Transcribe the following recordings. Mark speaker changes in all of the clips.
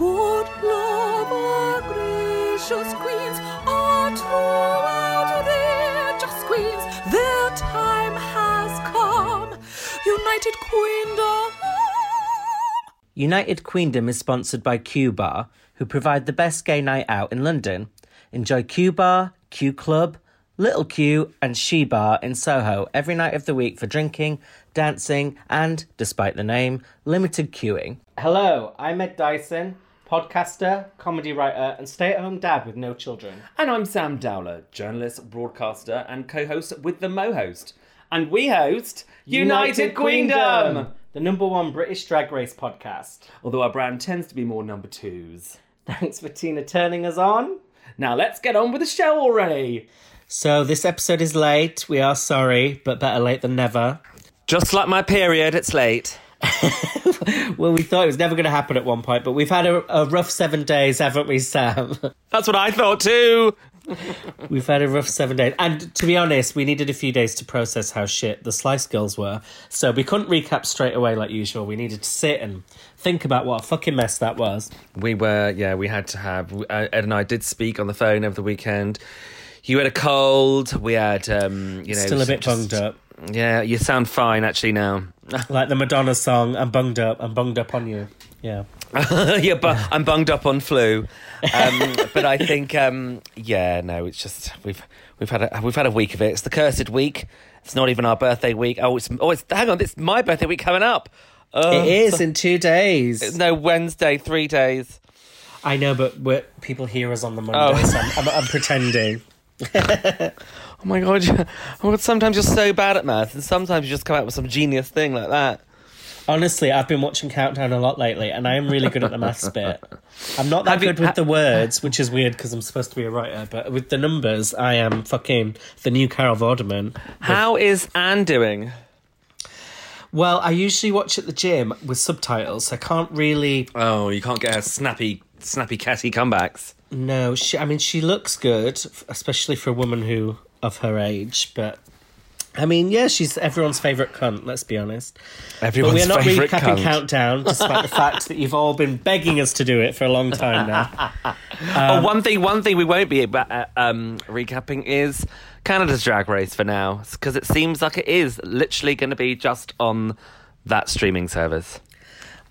Speaker 1: Good love, our gracious queens, are throughout just queens. Their time has come. United Queendom.
Speaker 2: United Queendom is sponsored by Q Bar, who provide the best gay night out in London. Enjoy Q Bar, Q Club, Little Q, and She Bar in Soho every night of the week for drinking, dancing, and, despite the name, limited queuing. Hello, I'm Ed Dyson, podcaster, comedy writer, and stay at home dad with no children.
Speaker 3: And I'm Sam Dowler, journalist, broadcaster, and co host with the Mo host. And we host United, Queendom!
Speaker 2: the number one British drag race podcast.
Speaker 3: Although our brand tends to be more number twos.
Speaker 2: Thanks for Tina turning us on.
Speaker 3: Now let's get on with the show already!
Speaker 2: So, this episode is late. We are sorry, but better late than never.
Speaker 3: Just like my period, it's late.
Speaker 2: Well, we thought it was never going to happen at one point, but we've had a, a rough seven days, haven't we, Sam?
Speaker 3: That's what I thought too!
Speaker 2: we've had a rough seven days. And to be honest, we needed a few days to process how shit the Slice Girls were. So we couldn't recap straight away like usual. We needed to sit and think about what a fucking mess that was.
Speaker 3: We were, yeah, we had to have. Uh, Ed and I did speak on the phone over the weekend. You had a cold. We had, um, you know,
Speaker 2: Still a bit
Speaker 3: just-
Speaker 2: bunged up.
Speaker 3: Yeah, you sound fine actually now.
Speaker 2: Like the Madonna song, I'm bunged up, I'm bunged up on you. Yeah.
Speaker 3: yeah, but I'm bunged up on flu. Um, but I think, um, yeah, no, it's just we've we've had a we've had a week of it. It's the cursed week. It's not even our birthday week. Oh, it's oh, it's hang on, it's my birthday week coming up. Oh,
Speaker 2: It is in two days.
Speaker 3: No, Wednesday, three days.
Speaker 2: I know, but people hear us on the Monday,
Speaker 3: Oh.
Speaker 2: so I'm, I'm, I'm pretending.
Speaker 3: Oh my god! Oh my god! Sometimes you're so bad at math, and sometimes you just come out with some genius thing like that.
Speaker 2: Honestly, I've been watching Countdown a lot lately, and I am really good at the maths bit. I'm not that
Speaker 3: Have you-
Speaker 2: good with the words, which is weird because I'm supposed to be a writer, but with the numbers, I am fucking the new Carol Vorderman.
Speaker 3: How is Anne doing?
Speaker 2: Well, I usually watch at the gym with subtitles. So I can't really.
Speaker 3: Oh, you can't get her snappy, snappy catty comebacks.
Speaker 2: No, she, I mean, she looks good, especially for a woman who of her age, but. I mean, yeah, she's everyone's favourite cunt, let's be honest.
Speaker 3: Everyone's
Speaker 2: but we're not recapping
Speaker 3: cunt.
Speaker 2: Countdown, despite the fact that you've all been begging us to do it for a long time now.
Speaker 3: oh, one thing, one thing we won't be uh, um, recapping is Canada's Drag Race for now, because it seems like it is literally going to be just on that streaming service.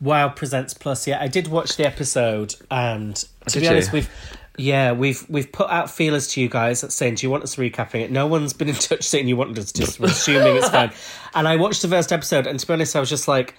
Speaker 2: Wow Presents Plus. Yeah, I did watch the episode, and to
Speaker 3: Did
Speaker 2: be
Speaker 3: you?
Speaker 2: honest, we've yeah we've we've put out feelers to you guys saying, "Do you want us recapping it?" No one's been in touch saying you wanted us to. We're assuming it's fine. And I watched the first episode, and to be honest, I was just like,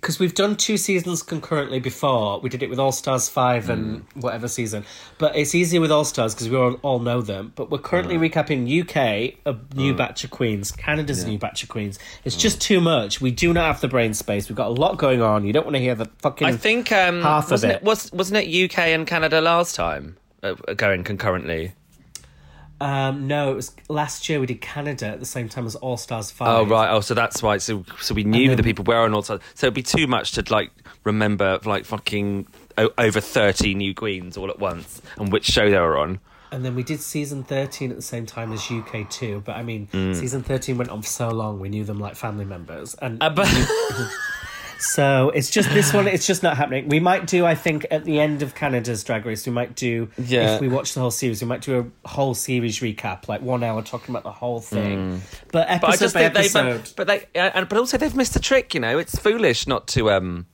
Speaker 2: because we've done two seasons concurrently before. We did it with All Stars five and whatever season, but it's easier with All Stars because we all, all know them. But we're currently recapping UK a new batch of queens, Canada's new batch of queens. It's just too much. We do not have the brain space. We've got a lot going on. You don't want to hear the fucking.
Speaker 3: I think um,
Speaker 2: half of
Speaker 3: wasn't
Speaker 2: it.
Speaker 3: was wasn't it UK and Canada last time uh, going concurrently?
Speaker 2: Um, no, it was last year we did Canada at the same time as All Stars five.
Speaker 3: Oh right. Oh, so that's why. So so we knew
Speaker 2: then-
Speaker 3: the people were on all sides. So it'd be too much to like remember like fucking o- over thirty new queens all at once and which show they were on.
Speaker 2: And then we did season 13 at the same time as UK 2. But I mean,
Speaker 3: Mm.
Speaker 2: season 13 went on for so long, we knew them like family members. And
Speaker 3: Uh, but
Speaker 2: so it's just this one, it's just not happening. We might do, I think, at the end of Canada's Drag Race, we might do,
Speaker 3: Yeah.
Speaker 2: if we watch the whole series, we might do a whole series recap, like one hour talking about the whole thing. But episode
Speaker 3: Mm. but I just
Speaker 2: by
Speaker 3: they
Speaker 2: episode.
Speaker 3: but, but they uh, and but also they've missed the trick. You know, it's foolish not to um.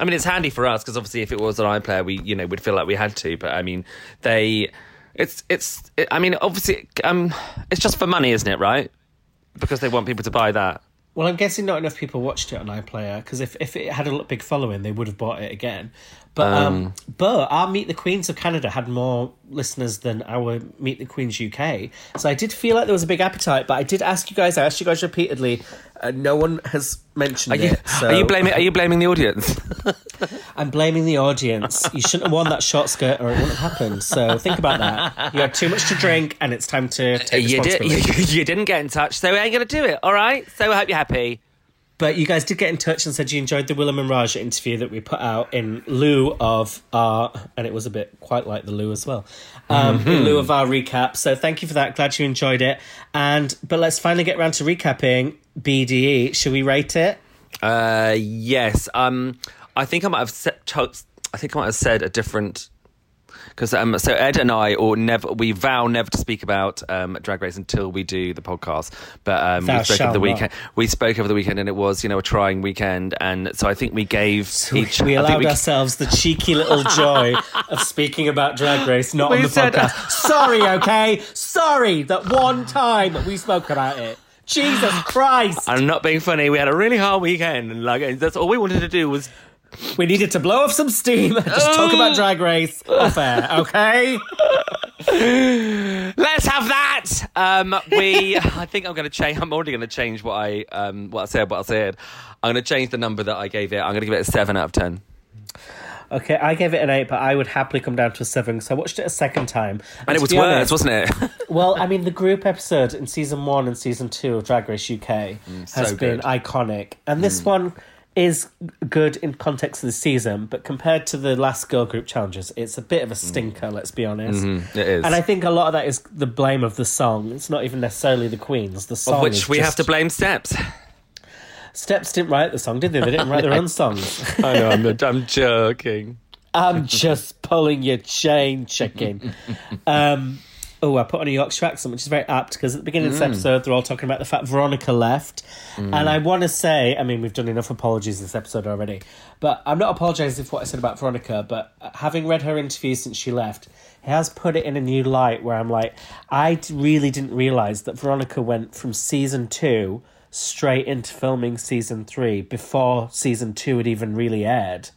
Speaker 3: I mean, it's handy for us because obviously, if it was an iPlayer, we you know would feel like we had to. But I mean, they, it's it's. It, I mean, obviously, um, it's just for money, isn't it? Right? Because they want people to buy that.
Speaker 2: Well, I'm guessing not enough people watched it on iPlayer because if, if it had a big following, they would have bought it again. But um, but our Meet the Queens of Canada had more listeners than our Meet the Queens UK, so I did feel like there was a big appetite. But I did ask you guys, I asked you guys repeatedly, uh, no one has mentioned
Speaker 3: Are you,
Speaker 2: it. So
Speaker 3: are you blaming? Are you blaming the audience?
Speaker 2: I'm blaming the audience. You shouldn't have worn that short skirt, or it wouldn't have happened. So think about that. You had too much to drink, and it's time to take
Speaker 3: you did.
Speaker 2: responsibility.
Speaker 3: You, you didn't get in touch, so we ain't gonna do it. All right. So I hope you're happy.
Speaker 2: But you guys did get in touch and said you enjoyed the Willam and Raja interview that we put out in lieu of our, and it was a bit quite like the lieu as well, um, in lieu of our recap. So thank you for that. Glad you enjoyed it. And but let's finally get around to recapping BDE. Should we rate it?
Speaker 3: Uh, yes. Um, I think I might have set, I think I might have said a different because um, so Ed and I or never we vow never to speak about um, Drag Race until we do the podcast. But um, we spoke over the
Speaker 2: not.
Speaker 3: weekend. We spoke over the weekend, and it was you know a trying weekend, and so I think we gave each.
Speaker 2: we allowed
Speaker 3: we-
Speaker 2: ourselves the cheeky little joy of speaking about Drag Race, not on the
Speaker 3: said-
Speaker 2: podcast. Sorry, okay? Sorry that one time that we spoke about it. Jesus Christ.
Speaker 3: I'm not being funny. We had a really hard weekend, and like that's all we wanted to do was
Speaker 2: We needed to blow off some steam and just talk about Drag Race off air, okay?
Speaker 3: Let's have that. Um, we. I think I'm going to change. I'm already going to change what I um what I said. What I said. I'm going to change the number that I gave it. I'm going to give it a seven out of ten.
Speaker 2: Okay, I gave it an 8, but I would happily come down to a 7 because I watched it a second time.
Speaker 3: And it was worse,
Speaker 2: honest-
Speaker 3: wasn't it?
Speaker 2: Well, I mean, the group episode in season one and season two of Drag Race UK has
Speaker 3: Mm, so
Speaker 2: been
Speaker 3: good.
Speaker 2: iconic. And this one is good in context of the season, but compared to the last girl group challenges, it's a bit of a stinker, let's be honest.
Speaker 3: Mm. it is.
Speaker 2: And I think a lot of that is the blame of the song. It's not even necessarily the Queens. The song
Speaker 3: of which we have to blame Steps.
Speaker 2: Steps didn't write the song, did they? They didn't write their own songs.
Speaker 3: I know. I'm, I'm joking.
Speaker 2: I'm just pulling your chain, chicken. Um, oh, I put on a Yorkshire accent, which is very apt because at the beginning of this mm. episode, they're all talking about the fact Veronica left. Mm. And I want to say, I mean, we've done enough apologies this episode already, but I'm not apologising for what I said about Veronica, but uh, having read her interview since she left, it has put it in a new light where I'm like, I really didn't realise that Veronica went from season two straight into filming season three before season two had even really aired.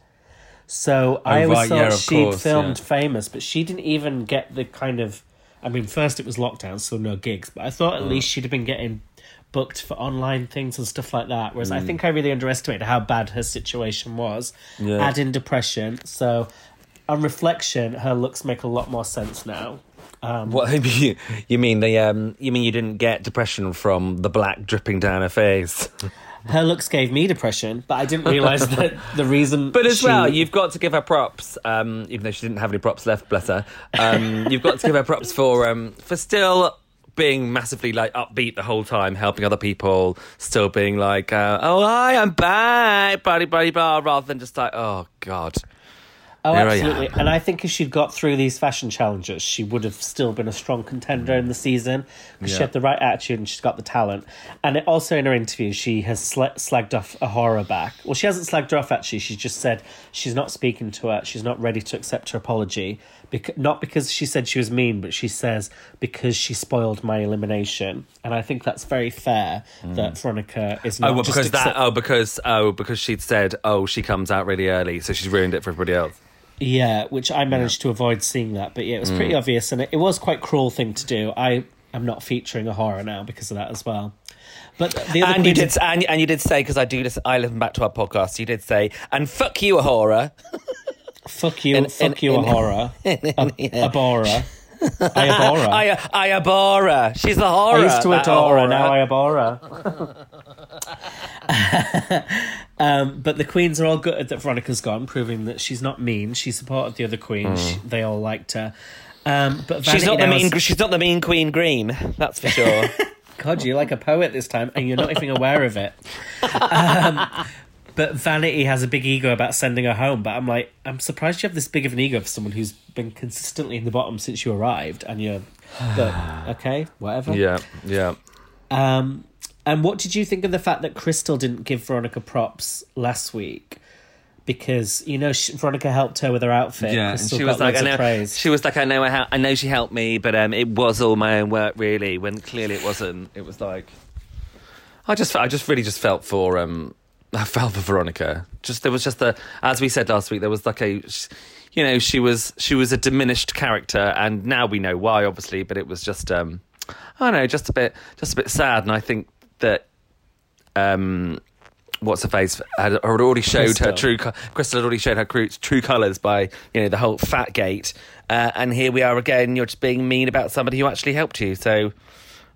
Speaker 2: So oh, I always
Speaker 3: Oh, right,
Speaker 2: thought
Speaker 3: yeah,
Speaker 2: she'd
Speaker 3: course,
Speaker 2: filmed
Speaker 3: yeah.
Speaker 2: famous, but she didn't even get the kind of. I mean, first it was lockdown, so no gigs. But I thought at least she'd have been getting booked for online things and stuff like that. Whereas I
Speaker 3: Mm.
Speaker 2: think I really underestimated how bad her situation was.
Speaker 3: Yeah.
Speaker 2: Add in depression. So, on reflection, her looks make a lot more sense now. Um,
Speaker 3: What you, you mean? The um, you mean you didn't get depression from the black dripping down her face?
Speaker 2: her looks gave me depression, but I didn't realize that the reason.
Speaker 3: But as
Speaker 2: she-
Speaker 3: well, you've got to give her props, um, even though she didn't have any props left, bless her. Um, you've got to give her props for um, for still being massively like upbeat the whole time, helping other people, still being like, uh, "Oh, hi, I'm back," blah blah, blah, rather than just like, "Oh God."
Speaker 2: Oh,
Speaker 3: Here I
Speaker 2: absolutely.
Speaker 3: am.
Speaker 2: And I think if she'd got through these fashion challenges, she would have still been a strong contender in the season because she had the right attitude and she's got the talent. And it, also in her interview, she has sla- slagged off A'Whora back. Well, she hasn't slagged her off actually. She's just said she's not speaking to her. She's not ready to accept her apology. Bec- not because she said she was mean, but she says because she spoiled my elimination. And I think that's very fair hmm. that Veronica is not
Speaker 3: Oh, well,
Speaker 2: just
Speaker 3: because that. Oh, because oh, because she'd said, "Oh, she comes out really early, so she's ruined it for everybody else."
Speaker 2: Yeah, which I managed to avoid seeing that, but yeah, it was pretty
Speaker 3: Mm.
Speaker 2: obvious, and it, it was quite cruel thing to do. I am not featuring A'Whora now because of that as well. But the other
Speaker 3: And you did, and, and you did say because I do listen. I listen back to our podcast. You did say, "And fuck you, A'Whora."
Speaker 2: fuck you,
Speaker 3: in-
Speaker 2: fuck
Speaker 3: in-
Speaker 2: you,
Speaker 3: in-
Speaker 2: A'Whora, a, a bora, I abhor.
Speaker 3: I, I abhor. She's a horror.
Speaker 2: I used to adore her, now I abhor her. um, but the queens are all good that Veronica's gone, proving that she's not mean. She supported the other queens. She- they all liked her. Um, but
Speaker 3: She's not the mean.
Speaker 2: is-
Speaker 3: She's not the mean Queen Green. That's for sure.
Speaker 2: God, you're like a poet this time, and you're not even aware of it. Um, but Vanity has a big ego about sending her home. But I'm like, I'm surprised you have this big of an ego for someone who's been consistently in the bottom since you arrived, and you're. But okay, whatever.
Speaker 3: yeah, yeah.
Speaker 2: Um, and what did you think of the fact that Krystal didn't give Veronica props last week? Because you know she, Veronica helped her with her outfit.
Speaker 3: Yeah, and she was like, I know.
Speaker 2: praise.
Speaker 3: She was like, I know, I, ha- I know she helped me, but um, it was all my own work, really. When clearly it wasn't. It was like, I just, I just really just felt for, um, I felt for Veronica. Just there was just a, as we said last week, there was like a, you know, she was, she was a diminished character, and now we know why, obviously. But it was just, um, I don't know, just a bit, just a bit sad, and I think that, um. What's her face had had already showed her true Krystal had already showed her true, true colours by you know the whole fat gate, uh, and here we are again. You're just being mean about somebody who actually helped you. So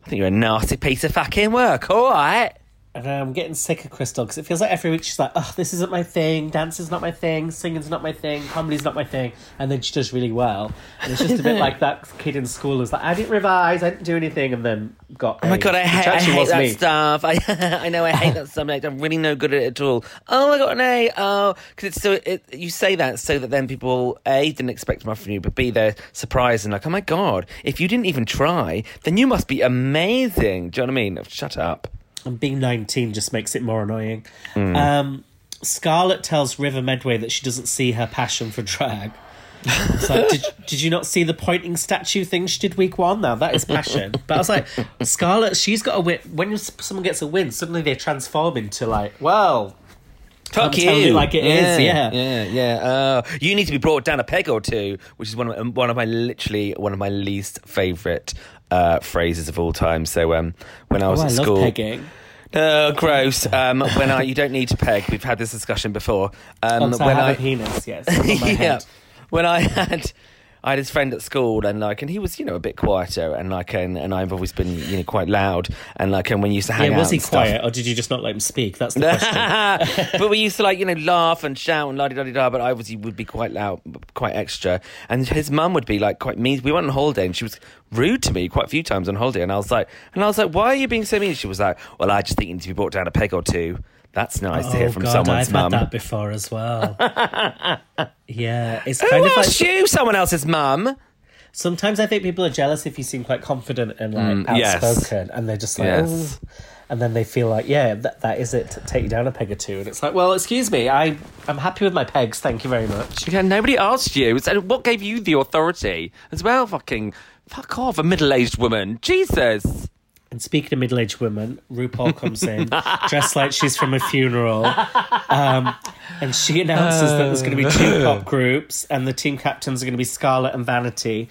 Speaker 3: I think you're a nasty piece of fucking work. All right.
Speaker 2: And I'm getting sick of Krystal because it feels like every week she's like, oh, this isn't my thing, dance is not my thing, singing's not my thing, comedy's not my thing. And then she does really well. And it's just a bit like that kid in school who's like, I didn't revise, I didn't do anything, and then got.
Speaker 3: Oh my god, I hate, I hate that stuff. I, I know I hate that subject. I'm really no good at it at all. Oh, I got an A. Oh, because it's so. It, you say that so that then people a didn't expect much from you, but b they're surprised and like, oh my god, if you didn't even try, then you must be amazing. Do you know what I mean? Shut up.
Speaker 2: And being 19 just makes it more annoying. Um, Scarlett tells River Medway that she doesn't see her passion for drag. Like, did, did you not see the pointing statue thing she did week one? Now that is passion. But I was like, Scarlett, she's got a win. When someone gets a win, suddenly they transform into like, well,
Speaker 3: Fuck you.
Speaker 2: it like it
Speaker 3: yeah,
Speaker 2: is, yeah.
Speaker 3: yeah, yeah. Uh, you need to be brought down a peg or two, which is one of my, one of my literally one of my least favourite uh, phrases of all time. So um, when I was
Speaker 2: oh, I
Speaker 3: at
Speaker 2: love
Speaker 3: school,
Speaker 2: pegging.
Speaker 3: Gross. Um, when I you don't need to peg. We've had this discussion before. Um,
Speaker 2: I
Speaker 3: when I
Speaker 2: penis, yes.
Speaker 3: yeah,
Speaker 2: head.
Speaker 3: When I had. I had his friend at school, and like, and he was, you know, a bit quieter, and like, and, and I've always been, you know, quite loud, and like, and when we used to hang
Speaker 2: Yeah,
Speaker 3: out,
Speaker 2: was he
Speaker 3: and stuff-
Speaker 2: quiet or did you just not let him speak? That's the question.
Speaker 3: but we used to like you know laugh and shout and la di da di da. But I obviously would be quite loud, quite extra. And his mum would be like quite mean. We went on holiday and she was rude to me quite a few times on holiday. And I was like, and I was like, why are you being so mean? She was like, well, I just think you need to be brought down a peg or two. That's nice to hear
Speaker 2: oh
Speaker 3: from
Speaker 2: God,
Speaker 3: someone's
Speaker 2: I've
Speaker 3: mum.
Speaker 2: had that before as well. yeah, it's
Speaker 3: Who
Speaker 2: kind of
Speaker 3: asked
Speaker 2: like
Speaker 3: you? Someone else's mum.
Speaker 2: sometimes I think people are jealous if you seem quite confident and like
Speaker 3: Mm, yes.
Speaker 2: outspoken, and they're just like,
Speaker 3: Yes.
Speaker 2: "Oh," and then they feel like, yeah, that, that is it. Take you down a peg or two, and it's like, well, excuse me, I I'm happy with my pegs, thank you very much.
Speaker 3: Yeah, nobody asked you. So what gave you the authority as well? Fucking fuck off, a middle-aged woman. Jesus.
Speaker 2: And speaking of middle-aged women, RuPaul comes in dressed like she's from a funeral, um, and she announces that there's going to be two pop groups, and the team captains are going to be Scarlett and Vanity.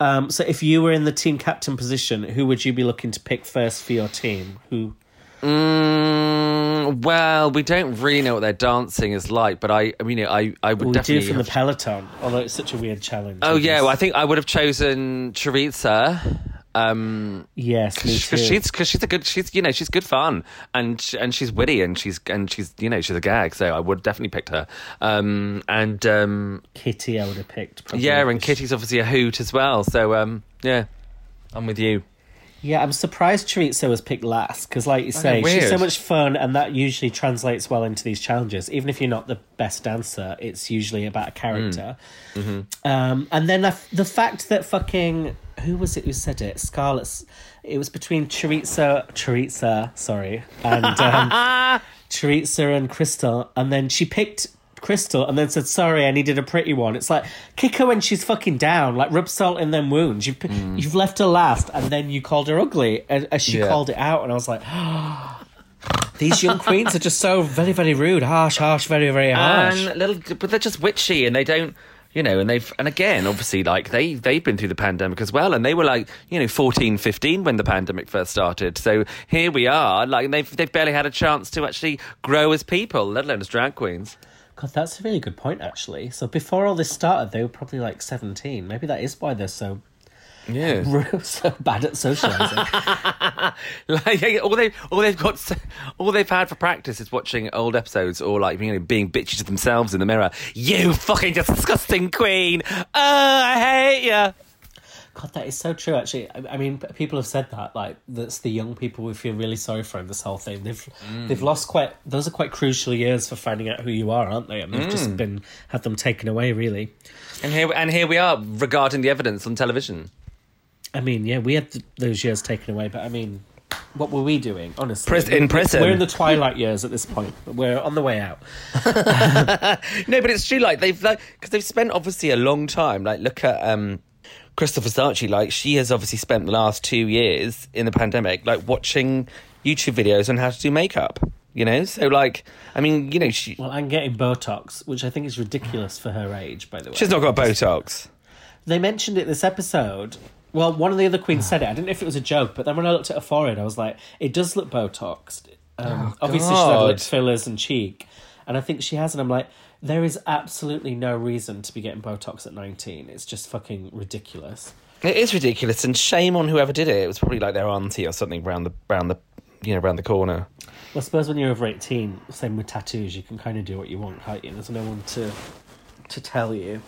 Speaker 2: Um, so, if you were in the team captain position, who would you be looking to pick first for your team? Who?
Speaker 3: Mm, well, we don't really know what their dancing is like, but I, I mean, I, I would
Speaker 2: We do
Speaker 3: definitely
Speaker 2: from the peloton, although it's such a weird challenge.
Speaker 3: Oh yeah, well, I think I would have chosen Choriza. Um,
Speaker 2: yes, me too.
Speaker 3: because she's because she's a good she's you know she's good fun and and she's witty and she's and she's you know she's a gag so I would definitely picked her um and um
Speaker 2: Kitty, I would have picked. Probably,
Speaker 3: yeah and Kitty's obviously a hoot as well so um yeah I'm with you
Speaker 2: Yeah, I'm surprised Choriza was picked last because, like you say, she's so much fun, and that usually translates well into these challenges. Even if you're not the best dancer, it's usually about a character.
Speaker 3: Mm. Mm-hmm.
Speaker 2: Um, and then the, the fact that fucking who was it who said it? Scarlett's. It was between Choriza, Choriza, sorry, and um, Choriza and Krystal, and then she picked. Krystal and then said, "Sorry, I needed a pretty one." It's like kick her when she's fucking down, like rub salt in them wounds. You've mm. you've left her last, and then you called her ugly, as, as she
Speaker 3: Yeah.
Speaker 2: called it out, and I was like, "These young queens are just so very, very rude, harsh, harsh, very, very harsh."
Speaker 3: and little but they're just witchy and they don't you know and they've and again obviously like they they've been through the pandemic as well and they were like you know 14 15 when the pandemic first started so here we are like they've they've barely had a chance to actually grow as people let alone as drag queens
Speaker 2: God, that's a really good point, actually. So before all this started, they were probably like seventeen. Maybe that is why they're so
Speaker 3: yeah
Speaker 2: so bad at socializing.
Speaker 3: like all they all they've got so- all they've had for practice is watching old episodes or like you know being bitchy to themselves in the mirror you fucking disgusting queen oh i hate you
Speaker 2: God, that is so true. Actually, I, I mean, people have said that. Like, that's the young people we feel really sorry for in this whole thing. They've they've lost quite. Those are quite crucial years for finding out who you are, aren't they? And they've just been had them taken away. Really.
Speaker 3: and here and here we are regarding the evidence on television
Speaker 2: I mean, yeah, we had th- those years taken away, but I mean, what were we doing? Honestly,
Speaker 3: Pris- in prison.
Speaker 2: We're in the twilight years at this point. but We're on the way out.
Speaker 3: No, but it's true. Like they've like because they've spent obviously a long time. Like look at um, Krystal Versace. Like she has obviously spent the last two years in the pandemic, like watching YouTube videos on how to do makeup. You know, so like I mean, you know, she
Speaker 2: Well, I'm getting Botox, which I think is ridiculous for her age. By the way,
Speaker 3: she's not got Botox.
Speaker 2: They mentioned it this episode. Well, one of the other queens said it. I didn't know if it was a joke, but then when I looked at her forehead, I was like, it does look Botoxed. Um, obviously, she's had lip fillers and cheek, and I think she has. And I'm like, there is absolutely no reason to be getting Botox at 19. It's just fucking ridiculous.
Speaker 3: It is ridiculous, and shame on whoever did it. It was probably like their auntie or something round the round the you know around the corner.
Speaker 2: Well, I suppose when you're over 18, same with tattoos, you can kind of do what you want, can't you? There's no one to to tell you.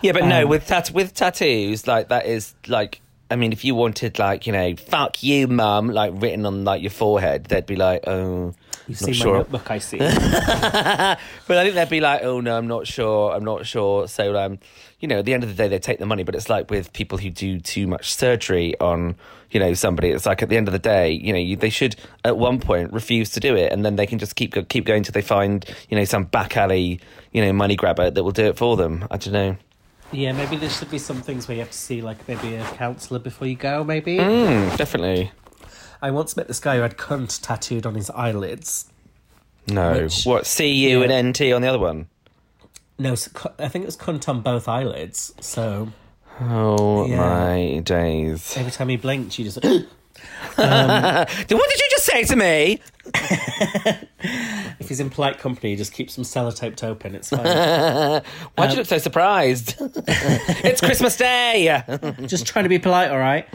Speaker 3: Yeah, but no,
Speaker 2: Um,
Speaker 3: with tat- with tattoos, like that is like. I mean, if you wanted like you know, fuck you, mum, like written on like your forehead, they'd be like, oh,
Speaker 2: You've
Speaker 3: not
Speaker 2: seen
Speaker 3: sure.
Speaker 2: my notebook, I see.
Speaker 3: but I think they'd be like, oh no, I'm not sure, I'm not sure. So, um, you know, at the end of the day, they take the money. But it's like with people who do too much surgery on, you know, somebody. It's like at the end of the day, you know, you, they should at one point refuse to do it, and then they can just keep keep going till they find, you know, some back alley, you know, money grabber that will do it for them. I don't know.
Speaker 2: Yeah, maybe there should be some things where you have to see, like, maybe a counsellor before you go, maybe.
Speaker 3: Mm, definitely.
Speaker 2: I once met this guy who had cunt tattooed on his eyelids.
Speaker 3: No.
Speaker 2: Which-
Speaker 3: what? C U
Speaker 2: Yeah.
Speaker 3: and N T on the other one.
Speaker 2: No, I think it was cunt on both eyelids. So
Speaker 3: Oh
Speaker 2: Yeah.
Speaker 3: my days!
Speaker 2: every time he blinked, you just.
Speaker 3: what did you just say to me?
Speaker 2: If he's in polite company, he just keeps them sellotaped open. It's fine.
Speaker 3: Why'd
Speaker 2: Um,
Speaker 3: you look so surprised? it's Christmas Day.
Speaker 2: just trying to be polite, all right?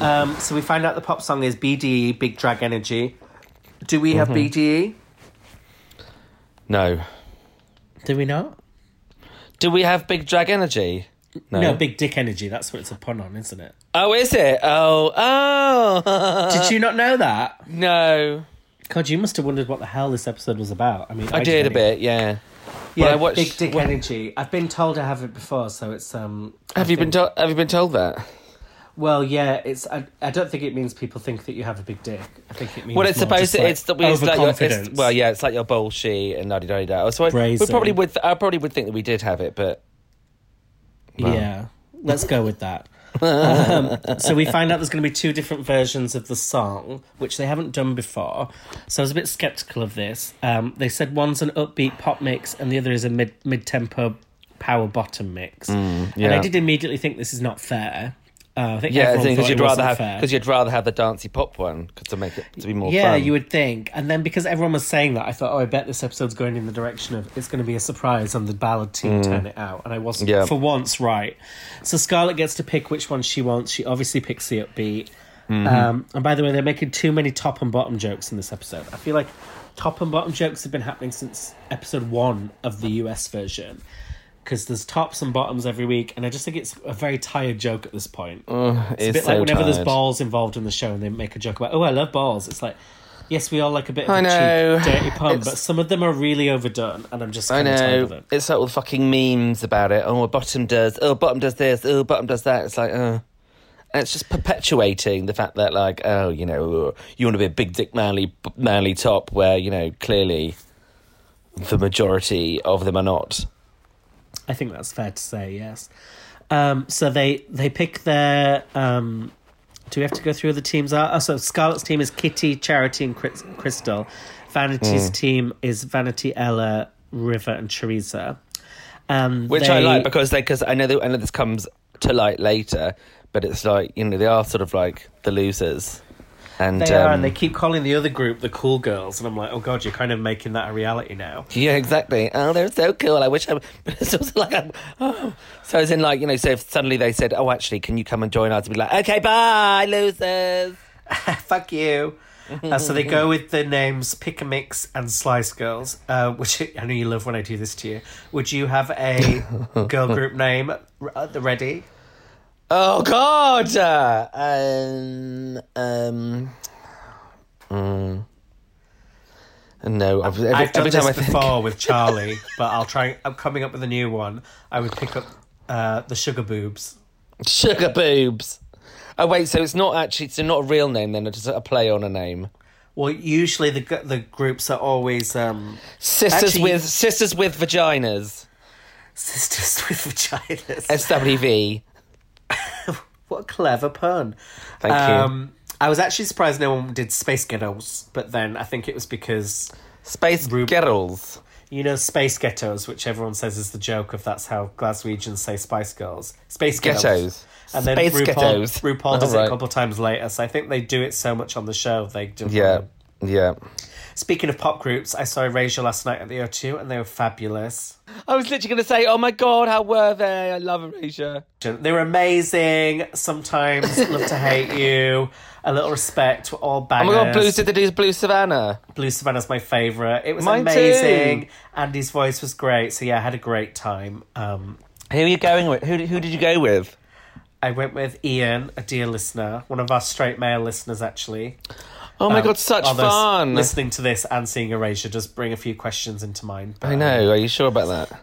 Speaker 2: Um, so we find out the pop song is BDE, Big Drag Energy. Do we have BDE?
Speaker 3: no.
Speaker 2: Do we not?
Speaker 3: Do we have big drag energy?
Speaker 2: No. Big Dick Energy. That's what it's a pun on, isn't it?
Speaker 3: Oh, is it? Oh, oh.
Speaker 2: Did you not know that?
Speaker 3: no.
Speaker 2: God, you must have wondered what the hell this episode was about. I mean,
Speaker 3: I did a bit, yeah.
Speaker 2: Yeah,
Speaker 3: Well, I watched-
Speaker 2: Big Dick
Speaker 3: what-
Speaker 2: Energy. I've been told I have it before, so it's um. I
Speaker 3: Have you been
Speaker 2: think-
Speaker 3: told? Have you been told that?
Speaker 2: Well, yeah, it's. I, I don't think it means people think that you have a big dick. I think it means.
Speaker 3: Well, it's supposed to.
Speaker 2: like,
Speaker 3: it's the. It's like your, it's, well, yeah, it's like your bullshit and da da da. So I, we probably would. I probably would think that we did have it, but
Speaker 2: Yeah, let's go with that. Um, so we find out there's going to be two different versions of the song, which they haven't done before. So I was a bit skeptical of this. Um, they said one's an upbeat pop mix and the other is a mid mid tempo power bottom mix. And I did immediately think this is not fair. Uh, I think
Speaker 3: yeah, because you'd rather have because you'd rather have the dancey pop one to make it to be more
Speaker 2: Yeah,
Speaker 3: fun.
Speaker 2: you would think. And then because everyone was saying that, I thought, oh, I bet this episode's going in the direction of it's going to be a surprise and the ballad team turn it out. And I wasn't,
Speaker 3: Yeah.
Speaker 2: for once, right. So Scarlett gets to pick which one she wants. She obviously picks the upbeat.
Speaker 3: Mm-hmm.
Speaker 2: Um, and by the way, they're making too many top and bottom jokes in this episode. I feel like top and bottom jokes have been happening since episode one of the US version. Because there's tops and bottoms every week, and I just think it's a very tired joke at this point. It's a bit
Speaker 3: so
Speaker 2: like whenever there's balls involved in the show and they make a joke about, oh, I love balls. It's like, yes, we all like a bit of
Speaker 3: I
Speaker 2: a
Speaker 3: know.
Speaker 2: cheap, dirty pun,
Speaker 3: It's-
Speaker 2: but some of them are really overdone, and I'm just
Speaker 3: I
Speaker 2: kind of tired of
Speaker 3: know.
Speaker 2: it.
Speaker 3: It's like all the fucking memes about it. Oh, bottom does. Oh, bottom does this. Oh, bottom does that. It's like, uh. And it's just perpetuating the fact that, like, oh, you know, you want to be a big dick manly, manly top where, you know, clearly the majority of them are not.
Speaker 2: I think that's fair to say, yes. Um, so they they pick their. Um, do we have to go through who the teams are? Oh, so Scarlett's team is Kitty, Charity, and Krystal. Vanity's
Speaker 3: Hmm.
Speaker 2: team is Vanity, Ella, River, and Choriza. Um,
Speaker 3: Which I like because they, because I know that, I know this comes to light later, but it's like, you know, they are sort of like the losers. And,
Speaker 2: They are,
Speaker 3: um,
Speaker 2: and they keep calling the other group the cool girls, and I'm like, oh god, you're kind of making that a reality now.
Speaker 3: Yeah, exactly. Oh, they're so cool. I wish I. But it's also like, I'm, oh. So as in, like, you know, so if suddenly they said, "Oh, actually, can you come and join us?" I'd be like, "Okay, bye, losers."
Speaker 2: Fuck you. Uh, so they go with the names Pick a Mix and Slice Girls, uh, which I know you love when I do this to you. Would you have a girl group name at the ready?
Speaker 3: Oh God. Uh, um. Um. mm. No, I've, every,
Speaker 2: I've done this
Speaker 3: I think.
Speaker 2: before with Charlie, but I'll try. I'm coming up with a new one. I would pick up uh, the Sugar Boobs.
Speaker 3: Sugar boobs. Oh wait, so it's not actually it's not a real name then, it's a play on a name.
Speaker 2: Well, usually the the groups are always um,
Speaker 3: Sisters
Speaker 2: Actually-
Speaker 3: with sisters with vaginas.
Speaker 2: sisters with vaginas.
Speaker 3: SWV.
Speaker 2: What a clever pun.
Speaker 3: Thank you.
Speaker 2: Um, I was actually surprised no one did Space Ghettos, but then I think it was because
Speaker 3: Space
Speaker 2: Rub-
Speaker 3: Girls.
Speaker 2: you know Space Ghettos, which everyone says is the joke of that's how Glaswegians say Spice Girls. Space Ghettos.
Speaker 3: Ghettos.
Speaker 2: And then
Speaker 3: Space
Speaker 2: RuPaul,
Speaker 3: Ghettos.
Speaker 2: RuPaul does
Speaker 3: Oh,
Speaker 2: it a couple times later, so I think they do it so much on the show they do.
Speaker 3: Yeah, yeah.
Speaker 2: Speaking of pop groups, I saw Erasure last night at the O2 and they were fabulous.
Speaker 3: I was literally going to say, oh my god, how were they? I love Erasure.
Speaker 2: They were amazing. Sometimes love to hate you. A little respect. We're all
Speaker 3: Oh my god, Blue did they do Blue Savannah?
Speaker 2: Blue Savannah's my favourite. It was
Speaker 3: Mine
Speaker 2: amazing.
Speaker 3: too.
Speaker 2: Andy's voice was great. So yeah, I had a great time. Um,
Speaker 3: Who are you going with? Who, who did you go with?
Speaker 2: I went with Ian, a dear listener, one of our straight male listeners actually.
Speaker 3: Oh my
Speaker 2: Um,
Speaker 3: god, such fun!
Speaker 2: Listening to this and seeing Erasure does bring a few questions into mind. But,
Speaker 3: I know. Are you sure about that?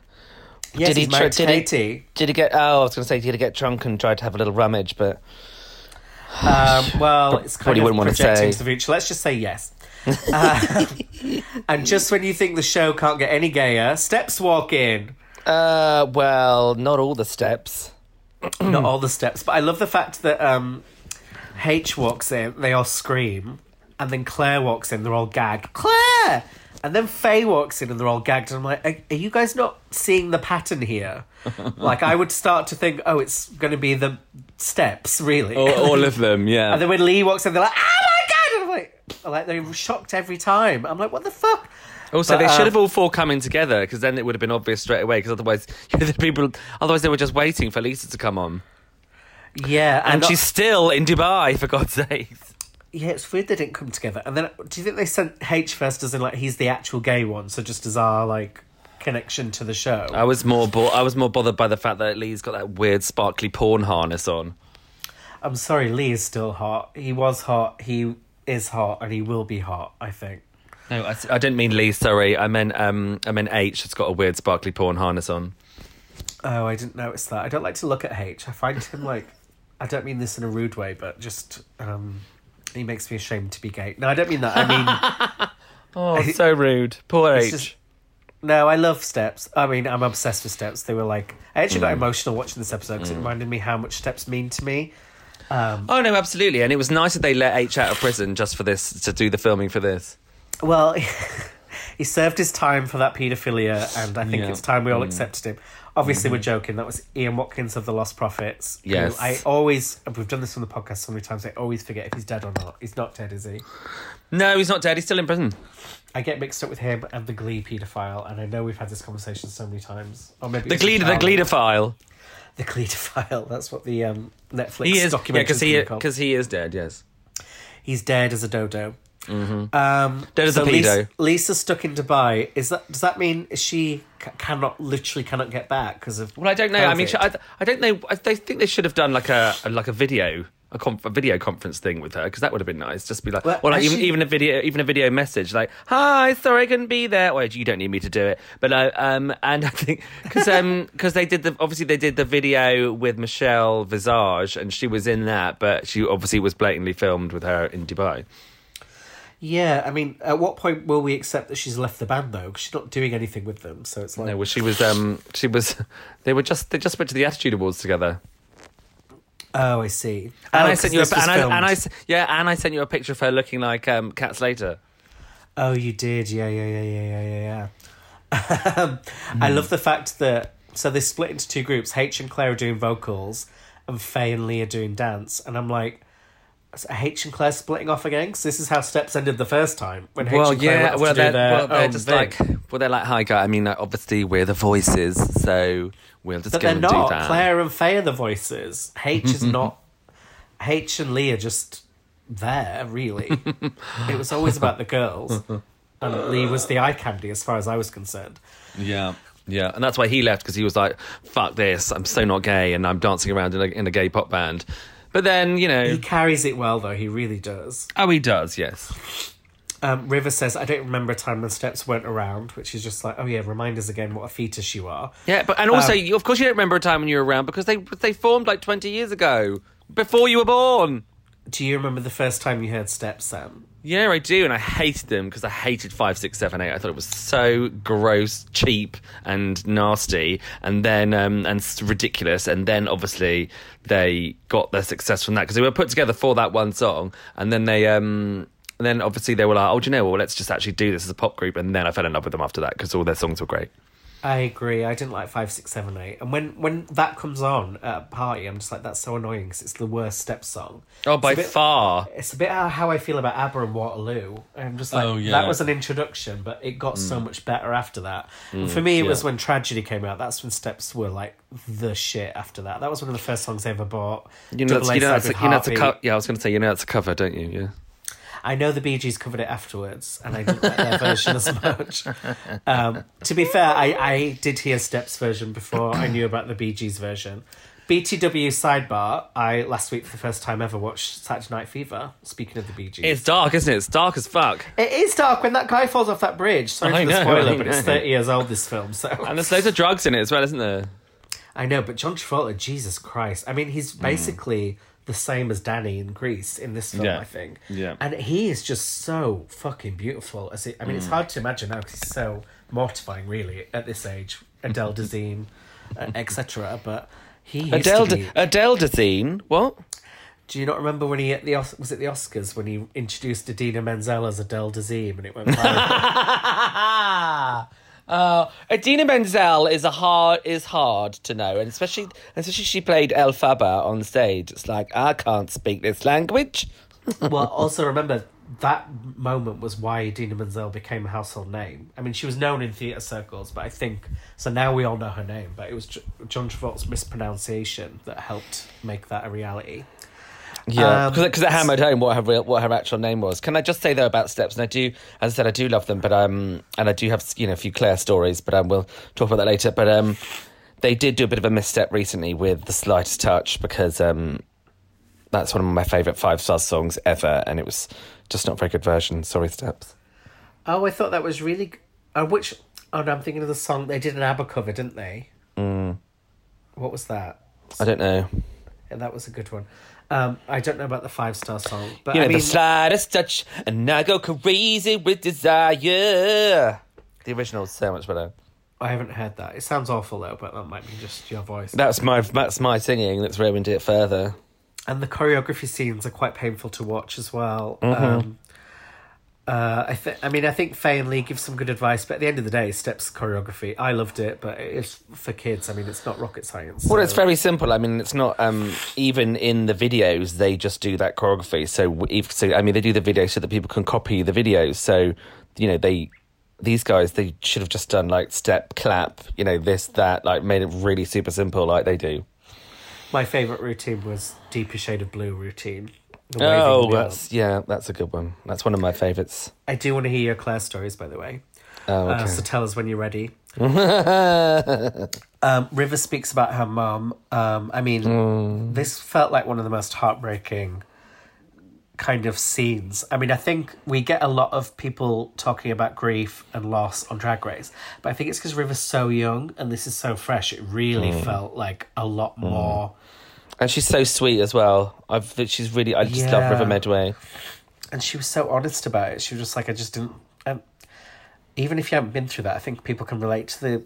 Speaker 2: Yes,
Speaker 3: Did he
Speaker 2: he's
Speaker 3: try-
Speaker 2: married to
Speaker 3: did he- Did he get? Oh, I was going to say, did he get drunk and try to have a little rummage? But
Speaker 2: Um, well, it's kind
Speaker 3: Probably
Speaker 2: of projecting
Speaker 3: say.
Speaker 2: to the future. Let's just say yes. Uh, and just when you think the show can't get any gayer, steps walk in.
Speaker 3: uh, well, not all the steps.
Speaker 2: Not all the steps, but I love the fact that um, H walks in, they all scream, and then Claire walks in, they're all gagged. Claire! And then Faye walks in and they're all gagged, and I'm like, are, are you guys not seeing the pattern here? like, I would start to think, oh, it's going to be the steps, really.
Speaker 3: All, all of them, yeah.
Speaker 2: And then when Lee walks in, they're like, "Oh my god!" And I'm like, I'm like they're shocked every time. I'm like, "What the fuck?"
Speaker 3: Also,
Speaker 2: But,
Speaker 3: they
Speaker 2: uh,
Speaker 3: should have all four come in together because then it would have been obvious straight away. Because otherwise, the people, otherwise they were just waiting for Lisa to come on,
Speaker 2: Yeah,
Speaker 3: and
Speaker 2: not-
Speaker 3: she's still in Dubai for God's sake.
Speaker 2: Yeah, it's weird they didn't come together. And then, do you think they sent H first as in like he's the actual gay one, so just as our like connection to the show?
Speaker 3: I was more, bo- I was more bothered by the fact that Lee's got that weird sparkly porn harness on.
Speaker 2: I'm sorry, Lee is still hot. He was hot. He is hot, and he will be hot. I think.
Speaker 3: No, I, I didn't mean Lee. Sorry, I meant um, I meant H. That's got a weird sparkly porn harness on.
Speaker 2: Oh, I didn't notice that. I don't like to look at H. I find him like, I don't mean this in a rude way, but just um, he makes me ashamed to be gay. No, I don't mean that. I mean.
Speaker 3: Oh, so rude. Poor H.
Speaker 2: just- No, I love Steps. I mean, I'm obsessed with Steps. They were like, I actually got mm. emotional watching this episode because it mm. reminded me how much Steps mean to me.
Speaker 3: Um, oh no, absolutely. And it was nice that they let H out of prison just for this to do the filming for this.
Speaker 2: Well, he served his time for that paedophilia, and I think
Speaker 3: Yeah.
Speaker 2: it's time we all mm. accepted him. Obviously, we're joking. That was Ian Watkins of the Lostprophets.
Speaker 3: Yes.
Speaker 2: I always, we've done this on the podcast so many times, I always forget if he's dead or not. He's not dead, is he?
Speaker 3: No, he's not dead. He's still in prison.
Speaker 2: I get mixed up with him and the Glee paedophile, and I know we've had this conversation so many times. Or maybe
Speaker 3: The Gleeder, the
Speaker 2: Charlie. The
Speaker 3: Gleedophile.
Speaker 2: Gleedophile. That's what the um, Netflix
Speaker 3: He is, yeah,
Speaker 2: documentary
Speaker 3: because he because he is dead. Yes.
Speaker 2: He's dead as a dodo. Mm-hmm. Um,
Speaker 3: Dead as a
Speaker 2: Lisa. Lisa's stuck in Dubai. Is that does that mean she ca- cannot literally cannot get back because of?
Speaker 3: Well, I don't know. I mean, I, I don't know. I they think they should have done like a, a like a video. A, conf- a video conference thing with her because that would have been nice. Just be like,
Speaker 2: Well,
Speaker 3: well, like even, even a video, even a video message, like, "Hi, sorry I couldn't be there." Well, you don't need me to do it, but uh, um, and I think because um, because they did the obviously they did the video with Michelle Visage and she was in that, but she obviously was blatantly filmed with her in Dubai.
Speaker 2: Yeah, I mean, at what point will we accept that she's left the band though? Because she's not doing anything with them, so it's like
Speaker 3: No, well, she was um, she was, they were just they just went to the Attitude Awards together.
Speaker 2: oh, I see.
Speaker 3: And
Speaker 2: Oh,
Speaker 3: I sent you a, and I, and. I yeah, and I sent you a picture of her looking like um, Cat Slater.
Speaker 2: Oh, you did. Yeah, yeah, yeah, yeah, yeah, yeah. yeah. um, I love the fact that so they split into two groups. H and Claire are doing vocals, and Faye and Lee are doing dance. And I'm like, H and Claire splitting off again? Because this is how Steps ended the first time when H
Speaker 3: Well,
Speaker 2: and Claire
Speaker 3: yeah,
Speaker 2: went off
Speaker 3: well,
Speaker 2: to do
Speaker 3: they're,
Speaker 2: their
Speaker 3: well, they're
Speaker 2: own
Speaker 3: just
Speaker 2: thing.
Speaker 3: like, well, they're like, hi, guy. I mean, like, obviously, we're the voices, so we'll just
Speaker 2: but
Speaker 3: go
Speaker 2: they're
Speaker 3: and
Speaker 2: not.
Speaker 3: do that.
Speaker 2: Claire and Faye are the voices. H is not. H and Lee are just there. Really, it was always about the girls. And Lee was the eye candy as far as I was concerned.
Speaker 3: Yeah. Yeah, and that's why he left because he was like, "Fuck this! I'm so not gay, and I'm dancing around in a, in a gay pop band." But then, you know,
Speaker 2: He carries it well, though. He really does.
Speaker 3: oh, he does, yes.
Speaker 2: Um, River says, I don't remember a time when steps weren't around, which is just like, oh yeah, remind us again what a fetus you are.
Speaker 3: Yeah, but and also, you, of course, you don't remember a time when you were around because they they formed like 20 years ago, before you were born.
Speaker 2: Do you remember the first time you heard steps, Sam?
Speaker 3: Yeah, I do, and I hated them because I hated five, six, seven, eight. I thought it was so gross, cheap, and nasty, and then um, and ridiculous. And then obviously they got their success from that because they were put together for that one song, and then they um, and then obviously they were like, oh, do you know, well, let's just actually do this as a pop group. And then I fell in love with them after that because all their songs were great.
Speaker 2: I agree. I didn't like five, six, seven, eight, and when when that comes on at a party, I'm just like, that's so annoying because it's the worst step song.
Speaker 3: Oh, by
Speaker 2: It's bit-
Speaker 3: far.
Speaker 2: It's a bit how I feel about ABBA and Waterloo. I'm just like,
Speaker 3: Oh, yeah.
Speaker 2: that was an introduction, but it got so mm. much better after that. And mm, for me, it was when Tragedy came out. That's when Steps were like the shit after that. That was one of the first songs I ever bought.
Speaker 3: You know,
Speaker 2: Double
Speaker 3: that's, you know, that's, a, you know, that's a
Speaker 2: Heartbeat.
Speaker 3: co- Yeah, I was going to say, you know, that's a cover, don't you? Yeah.
Speaker 2: I know the Bee Gees covered it afterwards, and I didn't like their version as much. Um, to be fair, I, I did hear Steps' version before I knew about the Bee Gees version. BTW sidebar, I last week for the first time ever watched Saturday Night Fever, speaking of the Bee Gees.
Speaker 3: It's dark, isn't it? It's dark as fuck.
Speaker 2: It is dark when that guy falls off that bridge. Sorry
Speaker 3: I
Speaker 2: for the
Speaker 3: know,
Speaker 2: spoiler,
Speaker 3: I
Speaker 2: but it's 30 years old, this film, so.
Speaker 3: And there's loads of drugs in it as well, isn't there?
Speaker 2: I know, but John Travolta, Jesus Christ. I mean, he's basically the same as Danny in Grease in this film,
Speaker 3: Yeah.
Speaker 2: I think.
Speaker 3: Yeah.
Speaker 2: And he is just so fucking beautiful. As it, I mean, it's hard to imagine now because he's so mortifying, really, at this age. Adele Dazeem, uh, etc. But he used
Speaker 3: Adele,
Speaker 2: to be...
Speaker 3: Adele Dazeem. What?
Speaker 2: Do you not remember when he at the Os- was it the Oscars when he introduced Idina Menzel as Adele Dazeem and it went viral?
Speaker 3: Uh, Idina Menzel is a hard is hard to know, and especially especially she played Elphaba on stage. It's like I can't speak this language.
Speaker 2: well, also remember that moment was why Dina Menzel became a household name. I mean, she was known in theatre circles, but I think so. Now we all know her name, but it was John Travolta's mispronunciation that helped make that a reality.
Speaker 3: Yeah,
Speaker 2: Um,
Speaker 3: because it hammered home what her real, what her actual name was. Can I just say though about Steps? And I do, as I said, I do love them, but um, and I do have you know a few Claire stories, but um, we'll talk about that later. But um, they did do a bit of a misstep recently with the slightest touch because um, that's one of my favourite five star songs ever, and it was just not a very good version. Sorry, Steps.
Speaker 2: Oh, I thought that was really. g- Uh, which? Oh no, I'm thinking of the song they did an ABBA cover, didn't they? Mm. What was that?
Speaker 3: I don't know.
Speaker 2: Yeah, that was a good one. Um, I don't know about the five star song, but
Speaker 3: You know,
Speaker 2: I mean,
Speaker 3: the slightest touch, and I go crazy with desire. The original's so much better.
Speaker 2: I haven't heard that. It sounds awful though, but that might be just your voice.
Speaker 3: That's my that's my singing that's ruined it further.
Speaker 2: and the choreography scenes are quite painful to watch as well.
Speaker 3: Mm-hmm.
Speaker 2: Um, uh, I think. I mean, I think Faye and Lee give some good advice, but at the end of the day, Steps choreography. I loved it, but it's for kids. I mean, it's not rocket science.
Speaker 3: Well,
Speaker 2: so-
Speaker 3: it's very simple. I mean, it's not um, even in the videos. They just do that choreography. So, if so, I mean, they do the video so that people can copy the videos. So, you know, they these guys they should have just done like step, clap, you know, this, that, like made it really super simple, like they do.
Speaker 2: My favorite routine was Deeper Shade of Blue routine. The
Speaker 3: Oh,
Speaker 2: wheel.
Speaker 3: that's yeah, that's a good one. That's one of my favorites.
Speaker 2: I do want to hear your Claire stories, by the way.
Speaker 3: Oh,
Speaker 2: Uh, so tell us when you're ready. um, River speaks about her mum. Um, I mean,
Speaker 3: Hmm.
Speaker 2: this felt like one of the most heartbreaking kind of scenes. I mean, I think we get a lot of people talking about grief and loss on Drag Race, but I think it's because River's so young and this is so fresh. It really
Speaker 3: Hmm.
Speaker 2: felt like a lot more.
Speaker 3: And she's so sweet as well. I've she's really I just love River Medway.
Speaker 2: And she was so honest about it. She was just like, I just didn't. Um, even if you haven't been through that, I think people can relate to the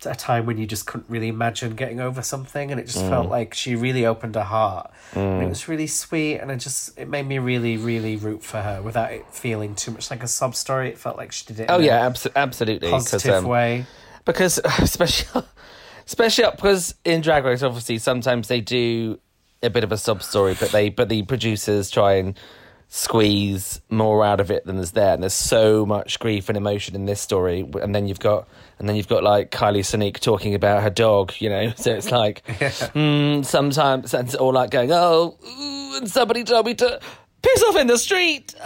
Speaker 2: to a time when you just couldn't really imagine getting over something, and it just felt like she really opened her heart, and it was really sweet, and it just it made me really, really root for her without it feeling too much like a sob story. It felt like she did it.
Speaker 3: Oh
Speaker 2: in
Speaker 3: yeah,
Speaker 2: a
Speaker 3: abso- absolutely.
Speaker 2: positive
Speaker 3: um,
Speaker 2: way.
Speaker 3: because especially especially up because in drag race obviously sometimes they do a bit of a sub story but they but the producers try and squeeze more out of it than is there. And there's so much grief and emotion in this story. And then you've got and then you've got like Kylie Sonique talking about her dog you know? So it's like mm, sometimes it's all like going oh ooh, and somebody told me to piss off in the street.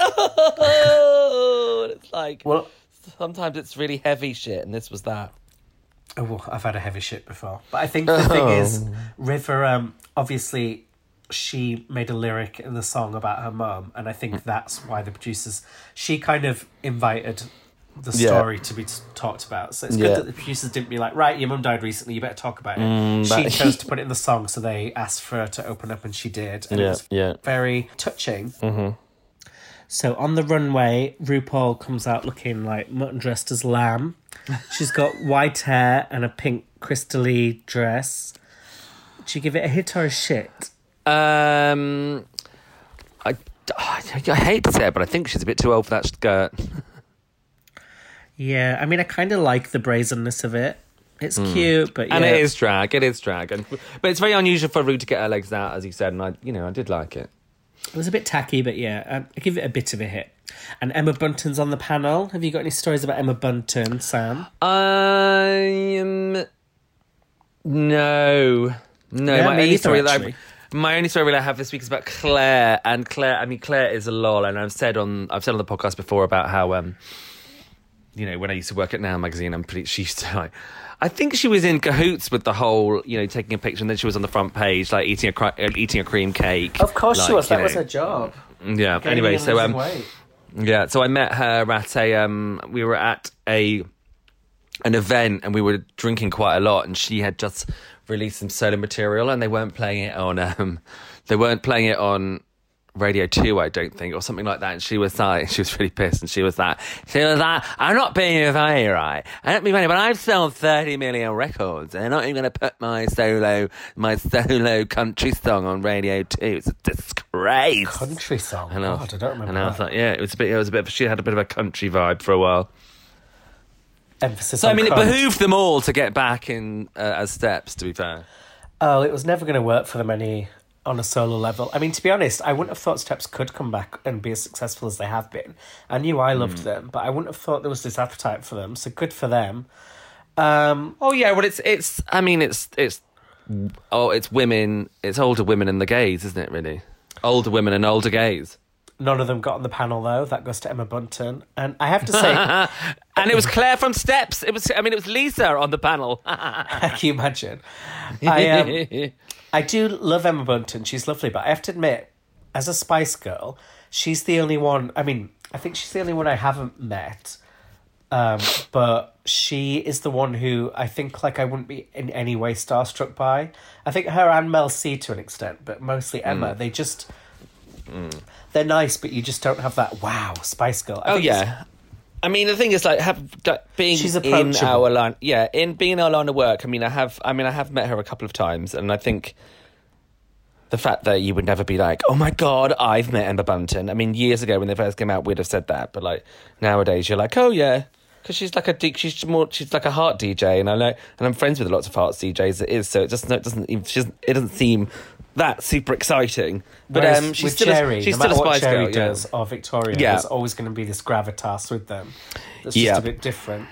Speaker 3: And it's like
Speaker 2: Well,
Speaker 3: sometimes it's really heavy shit and this was that
Speaker 2: Oh, I've had a heavy shit before. But I think the thing is, River, um, obviously, she made a lyric in the song about her mum, and I think that's why the producers, she kind of invited the
Speaker 3: Yeah.
Speaker 2: story to be t- talked about. So it's
Speaker 3: Yeah.
Speaker 2: good that the producers didn't be like, right, your mum died recently, you better talk about it. she
Speaker 3: that-
Speaker 2: chose to put it in the song, so they asked for her to open up, and she did. And it was
Speaker 3: yeah.
Speaker 2: very touching. Mm-hmm. So on the runway, RuPaul comes out looking like mutton dressed as lamb. She's got white hair and a pink crystally dress. Do you give it a hit or a shit?
Speaker 3: Um, I, I, I hate to say it, but I think she's a bit too old for that skirt.
Speaker 2: Yeah, I mean, I kind of like the brazenness of it. It's cute, but yeah.
Speaker 3: And it is drag. It is drag, and but it's very unusual for Ru to get her legs out, as you said, and I, you know, I did like it.
Speaker 2: It was a bit tacky, but yeah, um, I give it a bit of a hit. And Emma Bunton's on the panel. Have you got any stories about Emma Bunton, Sam?
Speaker 3: I um, no, no.
Speaker 2: Yeah,
Speaker 3: my only story that. I, my only story I have this week is about Claire, and Claire. I mean, Claire is a lol, and I've said on I've said on the podcast before about how um, you know, when I used to work at Now magazine, I'm pretty. She used to like. I think she was in cahoots with the whole, you know, taking a picture, and then she was on the front page, like eating a uh, eating a cream cake.
Speaker 2: Of course she was. That was her job.
Speaker 3: Yeah. Anyway, so um,
Speaker 2: weight.
Speaker 3: yeah, so I met her at a um we were at a an event and we were drinking quite a lot and she had just released some solo material and they weren't playing it on um they weren't playing it on Radio 2 I don't think or something like that and she was like she was really pissed and she was like she was like I'm not being funny right I don't be funny but I've sold 30 million records and they're not even going to put my solo my solo country song on Radio 2 it's a disgrace
Speaker 2: Country song.
Speaker 3: and I,
Speaker 2: God, I don't remember.
Speaker 3: and I was
Speaker 2: that.
Speaker 3: like, yeah, it was a bit. It was a bit. She had a bit of a country vibe for a while.
Speaker 2: Emphasis
Speaker 3: So I mean, it behooved them all to get back in uh, as steps. To be fair,
Speaker 2: Oh, it was never going to work for them any on a solo level. I mean, to be honest, I wouldn't have thought Steps could come back and be as successful as they have been. I knew I loved them, but I wouldn't have thought there was this appetite for them. So good for them. Um,
Speaker 3: oh yeah, well, it's it's. I mean, it's it's. Oh, it's women. It's older women and the gays, isn't it? Really, older women and older gays.
Speaker 2: none of them got on the panel though. That goes to Emma Bunton, and I have to say,
Speaker 3: And it was Claire from Steps. It was. I mean, it was Lisa on the panel.
Speaker 2: can you imagine? I um, I do love Emma Bunton. She's lovely, but I have to admit, as a Spice Girl, she's the only one. I mean, I think she's the only one I haven't met. Um, but she is the one who I think like I wouldn't be in any way starstruck by. I think her and Mel C to an extent, but mostly Emma. They just they're nice, but you just don't have that wow Spice Girl. I
Speaker 3: Oh yeah. I mean, the thing is, like, have like, being
Speaker 2: She's
Speaker 3: in our line, yeah, in being in our line of work. I mean, I have, I mean, I have met her a couple of times, and I think the fact that you would never be like, oh my god, I've met Emma Bunton. I mean, years ago when they first came out, we'd have said that, but like nowadays, you're like, oh yeah, because she's like a D- she's more, she's like a heart DJ, and I know, and I'm friends with lots of heart DJs. It is so it just it doesn't even, she doesn't, it doesn't seem that super exciting. But
Speaker 2: Whereas
Speaker 3: um, she's
Speaker 2: with
Speaker 3: still a, she's
Speaker 2: no
Speaker 3: still a
Speaker 2: matter what
Speaker 3: Spice
Speaker 2: Jerry
Speaker 3: Girl. yeah.
Speaker 2: or Victoria,
Speaker 3: Yeah.
Speaker 2: there's always going to be this gravitas with them. That's just a bit different.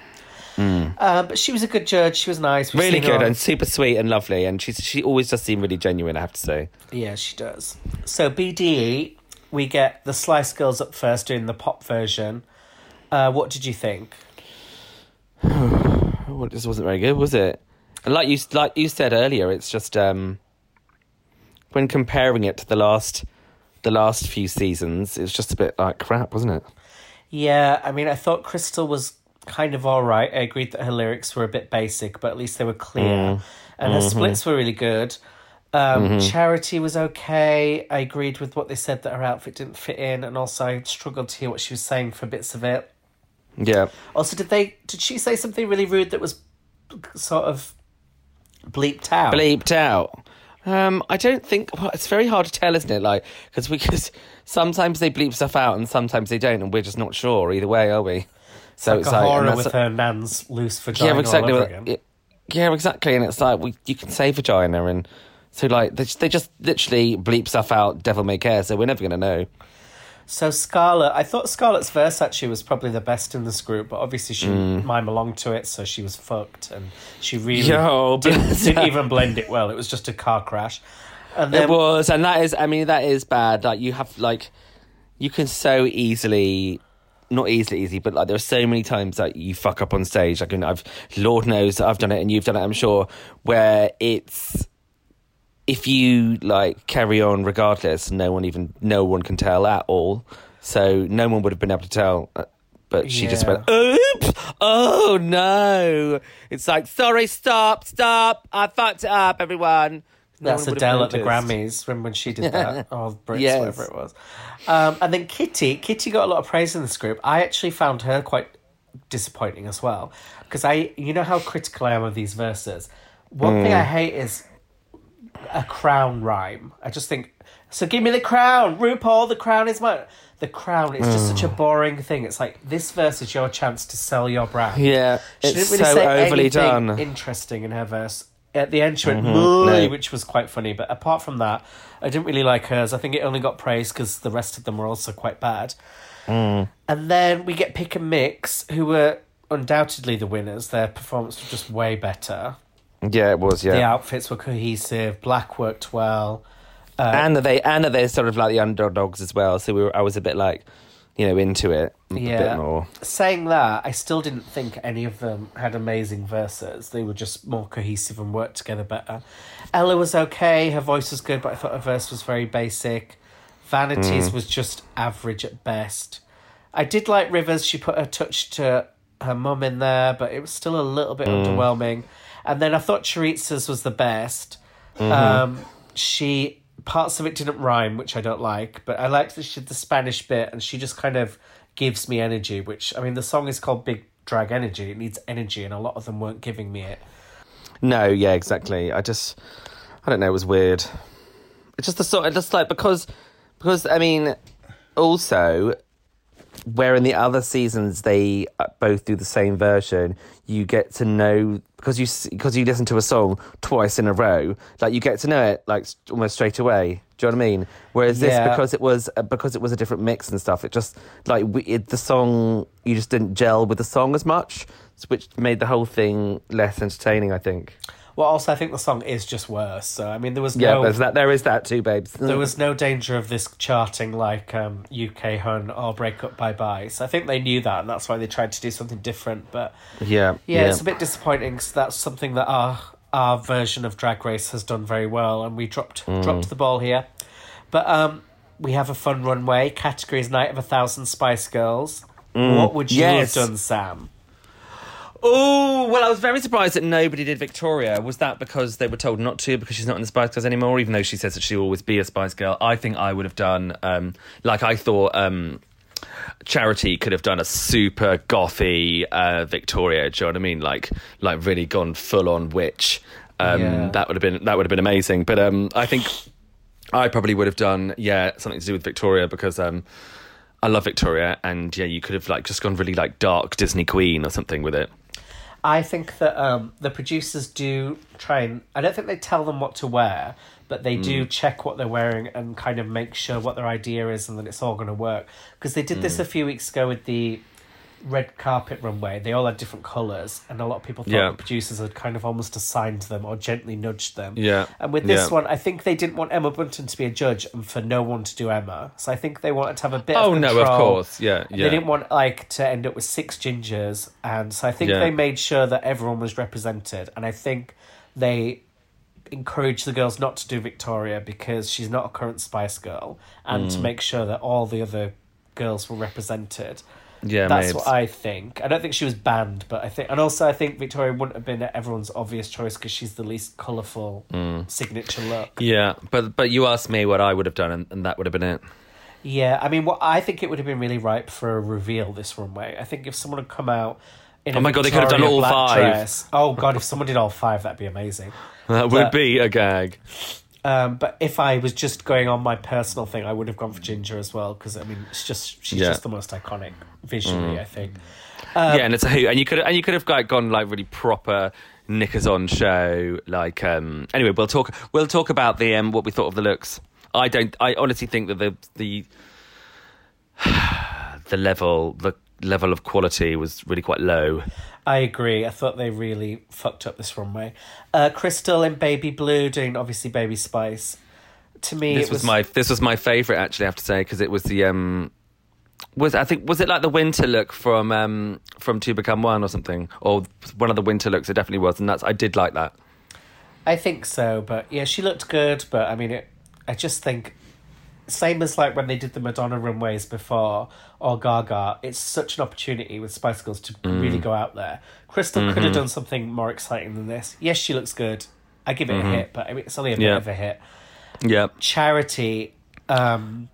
Speaker 2: Uh, but she was a good judge. She was nice. We've
Speaker 3: really good and super sweet and lovely and she's she always does seem really genuine i have to say
Speaker 2: Yeah, she does. So BDE, we get the Slice Girls up first doing the pop version. Uh, what did you think?
Speaker 3: well, this wasn't very good was it and like you like you said earlier it's just um when comparing it to the last the last few seasons it's just a bit like crap wasn't it
Speaker 2: Yeah, I mean, I thought Krystal was kind of all right. I agreed that her lyrics were a bit basic, but at least they were clear, mm. and her mm-hmm. splits were really good. Um, mm-hmm. Charity was okay. I agreed with what they said that her outfit didn't fit in, and also I struggled to hear what she was saying for bits of it.
Speaker 3: yeah
Speaker 2: Also, did they? Did she say something really rude that was sort of bleeped out?
Speaker 3: bleeped out um i don't think well it's very hard to tell isn't it like because we because sometimes they bleep stuff out and sometimes they don't and we're just not sure either way are we so it's
Speaker 2: like a
Speaker 3: and
Speaker 2: horror with her nan's loose vagina
Speaker 3: yeah, exactly.
Speaker 2: all
Speaker 3: well,
Speaker 2: over again.
Speaker 3: it- Yeah, exactly. And it's like we, you can say vagina, and so like they, they just literally bleep stuff out. Devil may care. So we're never gonna know.
Speaker 2: So Scarlett, I thought Scarlett's verse actually was probably the best in this group, but obviously she
Speaker 3: Mm.
Speaker 2: mime along to it, so she was fucked, and she really
Speaker 3: Yo,
Speaker 2: didn't, didn't even blend it well. It was just a car crash. And then
Speaker 3: it was, and that is. I mean, that is bad. Like you have like you can so easily. Not easily, easy, but like there are so many times that you fuck up on stage. Like, and I've, Lord knows I've done it, and you've done it. I'm sure where it's if you like carry on regardless, no one even no one can tell at all. So no one would have been able to tell. uh, But she just went, "Oops! Oh no!" It's like, "Sorry, stop, stop! I fucked it up, everyone." No
Speaker 2: that's Adele at the. Grammys. Remember when she did that? or Brits,
Speaker 3: Yes.
Speaker 2: whatever it was. Um, and then Kitty, Kitty got a lot of praise in this group. I actually found her quite disappointing as well because I, you know how critical I am of these verses. One thing
Speaker 3: Mm.
Speaker 2: I hate is a crown rhyme. I just think so. Give me the crown, RuPaul. The crown is mine. The crown is just such a
Speaker 3: Mm.
Speaker 2: boring thing. It's like this verse is your chance to sell your brand.
Speaker 3: Yeah,
Speaker 2: She
Speaker 3: it's
Speaker 2: didn't really
Speaker 3: so
Speaker 2: say
Speaker 3: overly
Speaker 2: anything
Speaker 3: done. Mm-hmm.
Speaker 2: interesting in her verse. At the end, she went "Moo,"
Speaker 3: no.
Speaker 2: which was quite funny. But apart from that, I didn't really like hers. I think it only got praise because the rest of them were also quite bad.
Speaker 3: Mm.
Speaker 2: And then we get Pick and Mix, who were undoubtedly the winners. Their performance was just way better.
Speaker 3: Yeah, it was. Yeah, the
Speaker 2: outfits were cohesive. Black worked well. Uh,
Speaker 3: and they and they're sort of like the underdogs as well. So we were, I was a bit like, you know, into it a bit
Speaker 2: Yeah.
Speaker 3: more.
Speaker 2: Saying that, I still didn't think any of them had amazing verses. They were just more cohesive and worked together better. Ella was okay. Her voice was good, but I thought her verse was very basic. Vanity's was just average at best. I did like River's. She put her touch to her mum in there, but it was still a little bit underwhelming. And then I thought Choriza's was the best. Um, she parts of it didn't rhyme, which I don't like, but I liked that she did the Spanish bit, and she just kind of gives me energy. Which I mean, the song is called Big Drag Energy. It needs energy, and a lot of them weren't giving me it.
Speaker 3: No, yeah, exactly. I just, I don't know. It was weird. It's just the sort. Just like because, because I mean, also, where in the other seasons they uh, both do the same version, you get to know because you because you listen to a song twice in a row, like you get to know it like almost straight away. Do you know what I mean? Whereas this, because it was uh, because it was a different mix and stuff, it just like we, it, the song you just didn't gel with the song as much, which made the whole thing less entertaining. I think.
Speaker 2: Well, also, I think the song is just worse. So I mean, there was
Speaker 3: Yeah,
Speaker 2: no
Speaker 3: there's that. There is that too, babes.
Speaker 2: there was no danger of this charting like um, UK Hun or Break Up Bye Bye. So I think they knew that, and that's why they tried to do something different. But
Speaker 3: yeah,
Speaker 2: yeah, it's a bit disappointing because that's something that our our version of Drag Race has done very well, and we dropped
Speaker 3: Mm.
Speaker 2: dropped the ball here. But um, we have a fun runway. Categories Night of a Thousand Spice Girls. What would you
Speaker 3: Mm. Yes.
Speaker 2: have done, Sam?
Speaker 3: Oh well, I was very surprised that nobody did Victoria. Was that because they were told not to because she's not in the Spice Girls anymore? Even though she says that she'll always be a Spice Girl, I think I would have done. Um, like I thought, um, Charity could have done a super gothy uh, Victoria. Do you know what I mean? Like, like really gone full on witch. Um,
Speaker 2: Yeah.
Speaker 3: That would have been that would have been amazing. But um, I think I probably would have done yeah something to do with Victoria because um, I love Victoria and yeah you could have like just gone really like dark Disney Queen or something with it.
Speaker 2: I think that um, the producers do try and. I don't think they tell them what to wear, but they do
Speaker 3: Mm.
Speaker 2: check what they're wearing and kind of make sure what their idea is and that it's all going to work. Because they did
Speaker 3: Mm.
Speaker 2: this a few weeks ago with the red carpet runway. They all had different colours, and a lot of people thought
Speaker 3: Yeah.
Speaker 2: the producers had kind of almost assigned them or gently nudged them.
Speaker 3: Yeah.
Speaker 2: And with this
Speaker 3: Yeah.
Speaker 2: one, I think they didn't want Emma Bunton to be a judge and for no one to do Emma. So I think they wanted to have a bit
Speaker 3: Oh
Speaker 2: of
Speaker 3: no, of course, yeah, yeah.
Speaker 2: They didn't want like to end up with six gingers, and so I think
Speaker 3: Yeah.
Speaker 2: they made sure that everyone was represented, and I think they encouraged the girls not to do Victoria because she's not a current Spice Girl, and
Speaker 3: Mm.
Speaker 2: to make sure that all the other girls were represented.
Speaker 3: Yeah,
Speaker 2: That's
Speaker 3: mate.
Speaker 2: what I think. I don't think she was banned, but I think, and also I think Victoria wouldn't have been everyone's obvious choice because she's the least colourful
Speaker 3: Mm.
Speaker 2: signature look.
Speaker 3: Yeah, but but you asked me what I would have done, and, and that would have been it.
Speaker 2: Yeah, I mean, what I think it would have been really ripe for a reveal this runway. I think if someone had come out. In
Speaker 3: Oh my God, they could have done all five.
Speaker 2: Dress, oh god, if someone did all five, that'd be amazing.
Speaker 3: That would
Speaker 2: But-
Speaker 3: be a gag.
Speaker 2: Um, but if I was just going on my personal thing, I would have gone for Ginger as well because I mean, it's just she's
Speaker 3: Yeah. Mm.
Speaker 2: just the most iconic visually. I think.
Speaker 3: yeah, and it's a hoot, and you could and you could have like gone like really proper knickers on show. Like, um, anyway, we'll talk. We'll talk about the um, what we thought of the looks. I don't. I honestly think that the the the level the level of quality was really quite low.
Speaker 2: I agree. I thought they really fucked up this runway. Uh, Krystal in baby blue doing obviously baby spice. To me,
Speaker 3: This
Speaker 2: it
Speaker 3: was, my this was my favorite actually. I have to say because it was the um was I think was it like the winter look from um from Two Become One or something or one of the winter looks. It definitely was, and that's I did like that.
Speaker 2: I think so, but yeah, she looked good. But I mean, it. I just think, same as like when they did the Madonna runways before or Gaga, it's such an opportunity with Spice Girls to
Speaker 3: Mm.
Speaker 2: really go out there. Krystal could
Speaker 3: Mm-hmm.
Speaker 2: have done something more exciting than this. Yes, she looks good. I give it a hit, but I mean, it's only a bit
Speaker 3: Mm-hmm. Yeah.
Speaker 2: of a hit.
Speaker 3: Yeah.
Speaker 2: Charity, um,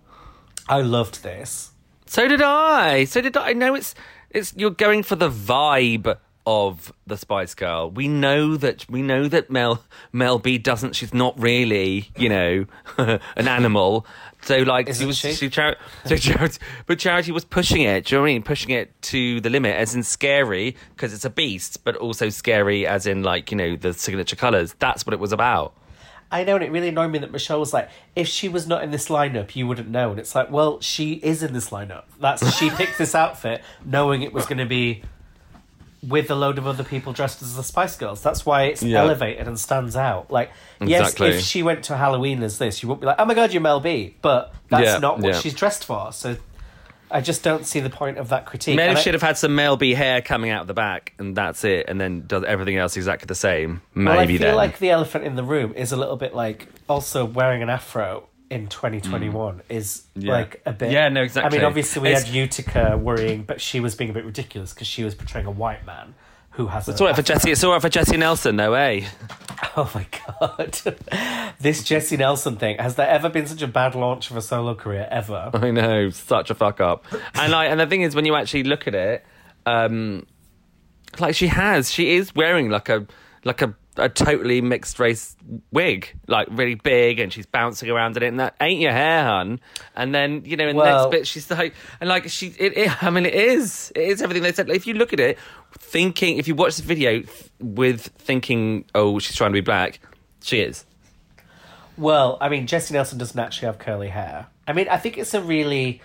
Speaker 2: I loved this.
Speaker 3: So did I. So did I. I know it's it's you're going for the vibe of the Spice Girl. We know that we know that Mel Mel B doesn't. She's not really, you know, an animal. So like,
Speaker 2: Isn't
Speaker 3: was,
Speaker 2: she?
Speaker 3: Char- so Charity, but Charity was pushing it. Do you know what I mean? Pushing it to the limit, as in scary because it's a beast, but also scary as in like you know the signature colors. That's what it was about.
Speaker 2: I know, and it really annoyed me that Michelle was like, if she was not in this lineup, you wouldn't know. And it's like, well, she is in this lineup. That's she picked this outfit knowing it was going to be with a load of other people dressed as the Spice Girls. That's why it's
Speaker 3: Yeah.
Speaker 2: elevated and stands out. Like, yes,
Speaker 3: Exactly.
Speaker 2: if she went to Halloween as this, you wouldn't be like, oh my god, you're Mel B. But that's
Speaker 3: Yeah,
Speaker 2: not what
Speaker 3: yeah.
Speaker 2: she's dressed for. So I just don't see the point of that critique.
Speaker 3: Maybe
Speaker 2: And I-
Speaker 3: should have had some Mel B hair coming out the back, and that's it, and then does everything else exactly the same. Maybe
Speaker 2: Well, I feel
Speaker 3: then.
Speaker 2: like the elephant in the room is a little bit like also wearing an afro in 2021 is
Speaker 3: Mm. Yeah.
Speaker 2: like a bit.
Speaker 3: Yeah, no, exactly.
Speaker 2: I mean, obviously we
Speaker 3: It's-
Speaker 2: had Utica worrying, but she was being a bit ridiculous because she was portraying a white man who has.
Speaker 3: It's all right for Jesy. It's all right for Jesy Nelson, no way.
Speaker 2: Oh my god, this Jesy Nelson thing has there ever been such a bad launch of a solo career ever?
Speaker 3: I know, such a fuck up. And like, and the thing is, when you actually look at it, um, like she has, she is wearing like a like a, a totally mixed race wig, like really big, and she's bouncing around in it. And that ain't your hair, hun. And then you know, in the next bit, she's like, and like she, it, it, I mean, it is, it is everything they said. If you look at it, thinking, if you watch the video th- with thinking, oh, she's trying to be black, she is.
Speaker 2: Well, I mean, Jesy Nelson doesn't actually have curly hair. I mean, I think it's a really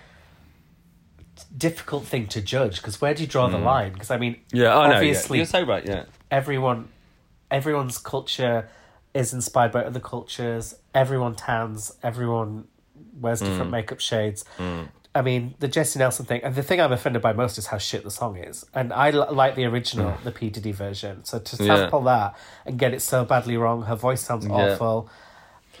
Speaker 2: difficult thing to judge because where do you draw the mm. line? Because I mean.
Speaker 3: Yeah,
Speaker 2: obviously,
Speaker 3: yeah. you're so right. Yeah,
Speaker 2: everyone, everyone's culture is inspired by other cultures. Everyone tans. Everyone wears different makeup shades. I mean, the Jesy Nelson thing, and the thing I'm offended by most is how shit the song is. And I l- like the original, the P Diddy version. So to
Speaker 3: Hmm. Yeah.
Speaker 2: sample that and get it so badly wrong, her voice sounds
Speaker 3: Yeah.
Speaker 2: awful.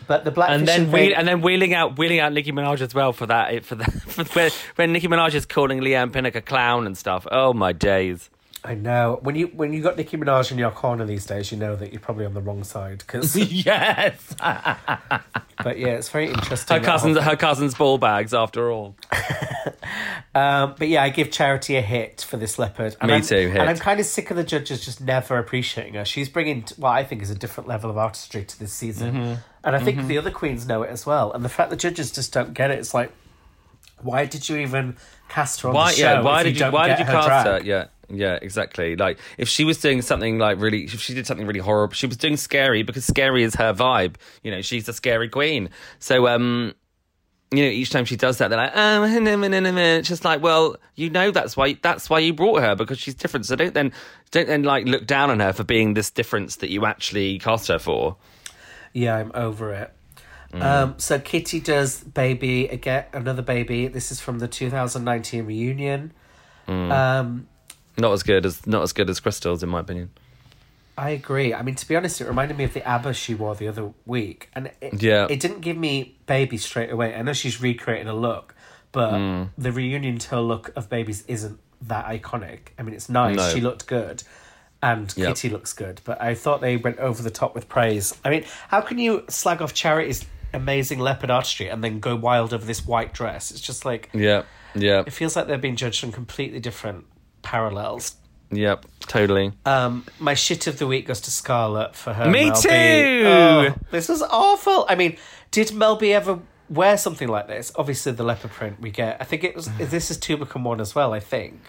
Speaker 2: But the black
Speaker 3: and then wheel, and then wheeling out wheeling out Nicki Minaj as well for that for that for when, when Nicki Minaj is calling Leigh-Anne Pinnock a clown and stuff. Oh my days!
Speaker 2: I know when you when you got Nicki Minaj in your corner these days, you know that you're probably on the wrong side. Cause,
Speaker 3: yes,
Speaker 2: but yeah, it's very interesting.
Speaker 3: her cousins her cousins ball bags after all.
Speaker 2: Um, but yeah, I give Charity a hit for this leopard. And
Speaker 3: Me
Speaker 2: I'm,
Speaker 3: too, hit.
Speaker 2: And I'm kind of sick of the judges just never appreciating her. She's bringing what I think is a different level of artistry to this season,
Speaker 3: Mm-hmm.
Speaker 2: and I think the other queens know it as well. And the fact the judges just don't get it, it's like, why did you even cast her on
Speaker 3: Why
Speaker 2: the show?
Speaker 3: yeah? Why did you
Speaker 2: don't
Speaker 3: why did you
Speaker 2: her
Speaker 3: cast
Speaker 2: drag?
Speaker 3: her? Yeah. Yeah, exactly. Like if she was doing something like really, if she did something really horrible, she was doing scary because scary is her vibe. You know, she's a scary queen. So, um, you know, each time she does that, they're like, oh, it's just like, well, you know, that's why that's why you brought her because she's different. So don't then don't then like look down on her for being this difference that you actually cast her for.
Speaker 2: Yeah, I'm over it.
Speaker 3: Mm.
Speaker 2: Um, so Kitty does baby again, another baby. This is from the 2019 reunion.
Speaker 3: Mm.
Speaker 2: Um,
Speaker 3: Not as good as not as good as Krystal's, in my opinion.
Speaker 2: I agree. I mean, to be honest, it reminded me of the ABBA she wore the other week, and it,
Speaker 3: Yeah.
Speaker 2: it didn't give me baby straight away. I know she's recreating a look, but
Speaker 3: Mm.
Speaker 2: the reunion tour look of babies isn't that iconic. I mean, it's nice.
Speaker 3: No.
Speaker 2: She looked good, and
Speaker 3: Yep.
Speaker 2: Kitty looks good, but I thought they went over the top with praise. I mean, how can you slag off Charity's amazing leopard artistry and then go wild over this white dress? It's just like
Speaker 3: Yeah, yeah,
Speaker 2: it feels like they're being judged on completely different parallels.
Speaker 3: yep, totally.
Speaker 2: Um, my shit of the week goes to Scarlett for her.
Speaker 3: Me
Speaker 2: Mel B.
Speaker 3: too!
Speaker 2: Oh, this was awful. I mean, did Mel B ever wear something like this? Obviously, the leopard print we get. I think it was. This is two become one as well. I think.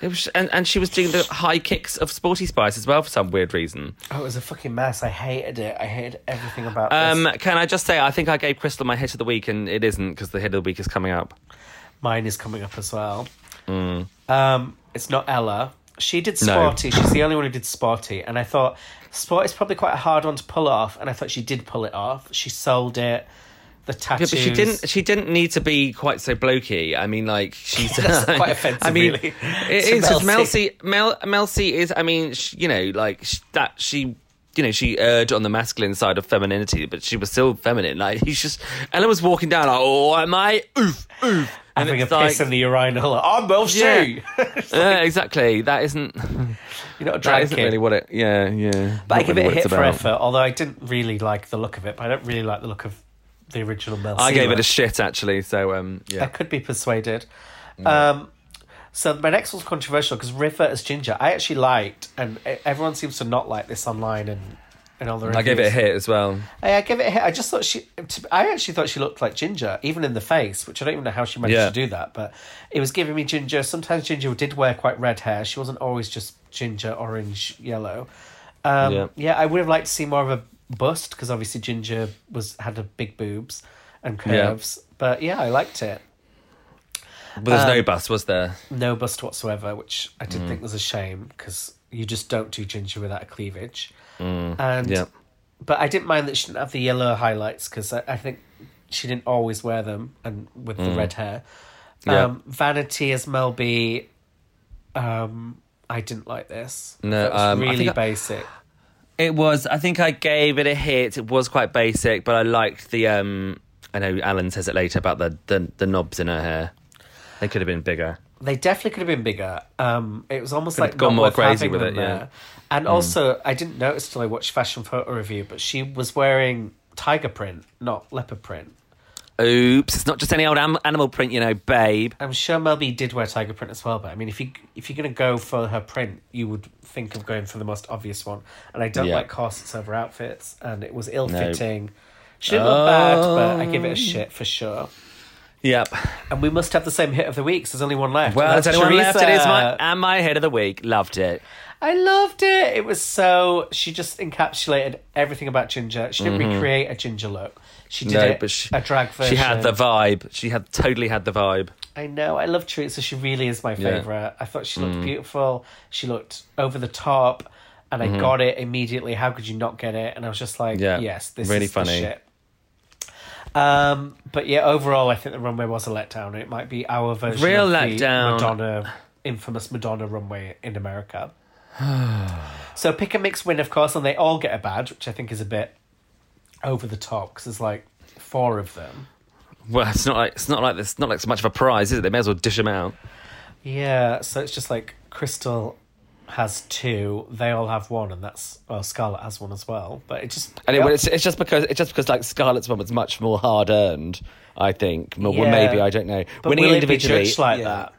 Speaker 3: It was, and, and she was doing the high kicks of Sporty Spice as well for some weird reason.
Speaker 2: Oh, it was a fucking mess. I hated it. I hated everything about
Speaker 3: Um,
Speaker 2: this.
Speaker 3: can I just say, I think I gave Krystal my hit of the week, and it isn't because the hit of the week is coming up.
Speaker 2: Mine is coming up as well. Um, it's not Ella. She did
Speaker 3: Mm. No.
Speaker 2: Sporty. She's the only one who did Sporty, and I thought Sport is probably quite a hard one to pull off, and I thought she did pull it off. She sold it. The
Speaker 3: Yeah,
Speaker 2: tattoos.
Speaker 3: but she didn't. She didn't need to be quite so blokey. I mean, like she's
Speaker 2: quite offensive,
Speaker 3: I mean,
Speaker 2: really,
Speaker 3: it
Speaker 2: to Mel
Speaker 3: Mel
Speaker 2: C.
Speaker 3: Mel Mel C. is. I mean, sh you know, like sh- that. She. You know, she erred on the masculine side of femininity, but she was still feminine. Like he's just Ella was walking down like, "Oh, am I? Oof, oof." And
Speaker 2: having a
Speaker 3: it's
Speaker 2: piss in the urinal. I'm C.
Speaker 3: Yeah. yeah, exactly. That isn't.
Speaker 2: You're not a
Speaker 3: That
Speaker 2: drag
Speaker 3: isn't
Speaker 2: kid.
Speaker 3: really what it. Yeah, yeah.
Speaker 2: but I give
Speaker 3: really
Speaker 2: it a hit for
Speaker 3: about.
Speaker 2: effort, although I didn't really like the look of it. But I don't really like the look of the original Mel
Speaker 3: I gave it a shit actually. So um, yeah, I
Speaker 2: could be persuaded. Um, So my next one's controversial because River as Ginger, I actually liked, and everyone seems to not like this online and and all the. Reviews.
Speaker 3: I gave it a hit as well.
Speaker 2: I, I give it a hit. I just thought she. I actually thought she looked like Ginger, even in the face, which I don't even know how she managed
Speaker 3: Yeah.
Speaker 2: to do that. But it was giving me Ginger. Sometimes Ginger did wear quite red hair. She wasn't always just ginger, orange, yellow. Um,
Speaker 3: Yeah.
Speaker 2: yeah. I would have liked to see more of a bust because obviously Ginger was had a big boobs and
Speaker 3: Yeah.
Speaker 2: curves. But yeah, I liked it.
Speaker 3: But there's
Speaker 2: Um,
Speaker 3: no bus, was there?
Speaker 2: No bust whatsoever, which I
Speaker 3: Mm.
Speaker 2: did think was a shame because you just don't do ginger without a cleavage. and
Speaker 3: Yeah.
Speaker 2: but I didn't mind that she didn't have the yellow highlights because I, I think she didn't always wear them and with the red hair.
Speaker 3: Mm. Yeah.
Speaker 2: Um, Vanity as Mel B. Um, I didn't like this.
Speaker 3: No,
Speaker 2: it was
Speaker 3: um, I
Speaker 2: really
Speaker 3: think I-
Speaker 2: basic.
Speaker 3: It was. I think I gave it a hit. It was quite basic, but I liked the. um I know Alan says it later about the the, the knobs in her hair. They could have been bigger.
Speaker 2: They definitely could have been bigger. Um, it was almost
Speaker 3: Could
Speaker 2: like
Speaker 3: gone more crazy with it, yeah. Mm.
Speaker 2: there. And also, I didn't notice till I watched Fashion Photo Review, but she was wearing tiger print, not leopard print.
Speaker 3: Oops! It's not just any old am- animal print, you know, babe.
Speaker 2: I'm sure Mel B did wear tiger print as well, but I mean, if you if you're gonna go for her print, you would think of going for the most obvious one. And I don't
Speaker 3: Yeah.
Speaker 2: like corsets over outfits, and it was ill fitting. She didn't look bad, but I give it a shit for sure.
Speaker 3: Yep.
Speaker 2: And we must have the same hit of the week. 'cause there's only one left.
Speaker 3: Well, there's
Speaker 2: that's
Speaker 3: anyone left. It is my and my hit of the week. Loved it.
Speaker 2: I loved it. It was so. She just encapsulated everything about Ginger. She didn't recreate a Ginger look. She did
Speaker 3: Mm-hmm. No,
Speaker 2: it
Speaker 3: but she,
Speaker 2: a drag version.
Speaker 3: she had the vibe. She had totally had the vibe.
Speaker 2: I know. I love Teresa. She really is my
Speaker 3: Yeah. Mm.
Speaker 2: favorite. I thought she looked beautiful. She looked over the top, and I
Speaker 3: Mm-hmm.
Speaker 2: got it immediately. How could you not get it? And I was just like,
Speaker 3: Yeah.
Speaker 2: yes, this
Speaker 3: Really
Speaker 2: is
Speaker 3: funny.
Speaker 2: the shit. Um, but yeah, overall, I think the runway was a letdown. It might be our version
Speaker 3: Real
Speaker 2: of the. Madonna, infamous Madonna runway in America. so pick a mix win, of course, and they all get a badge, which I think is a bit over the top because there's like four of them.
Speaker 3: Well, it's not like it's not like this. Not like so much of a prize, is it? They may as well dish them out.
Speaker 2: Yeah, so it's just like Krystal has two, they all have one, and that's well, Scarlett has one as well. But it just
Speaker 3: And it,
Speaker 2: yeah.
Speaker 3: it's, it's just because it's just because like Scarlett's one was much more hard earned. I think. Well,
Speaker 2: Yeah.
Speaker 3: maybe I don't know.
Speaker 2: but
Speaker 3: Winning
Speaker 2: will it be
Speaker 3: individually,
Speaker 2: like
Speaker 3: yeah.
Speaker 2: that?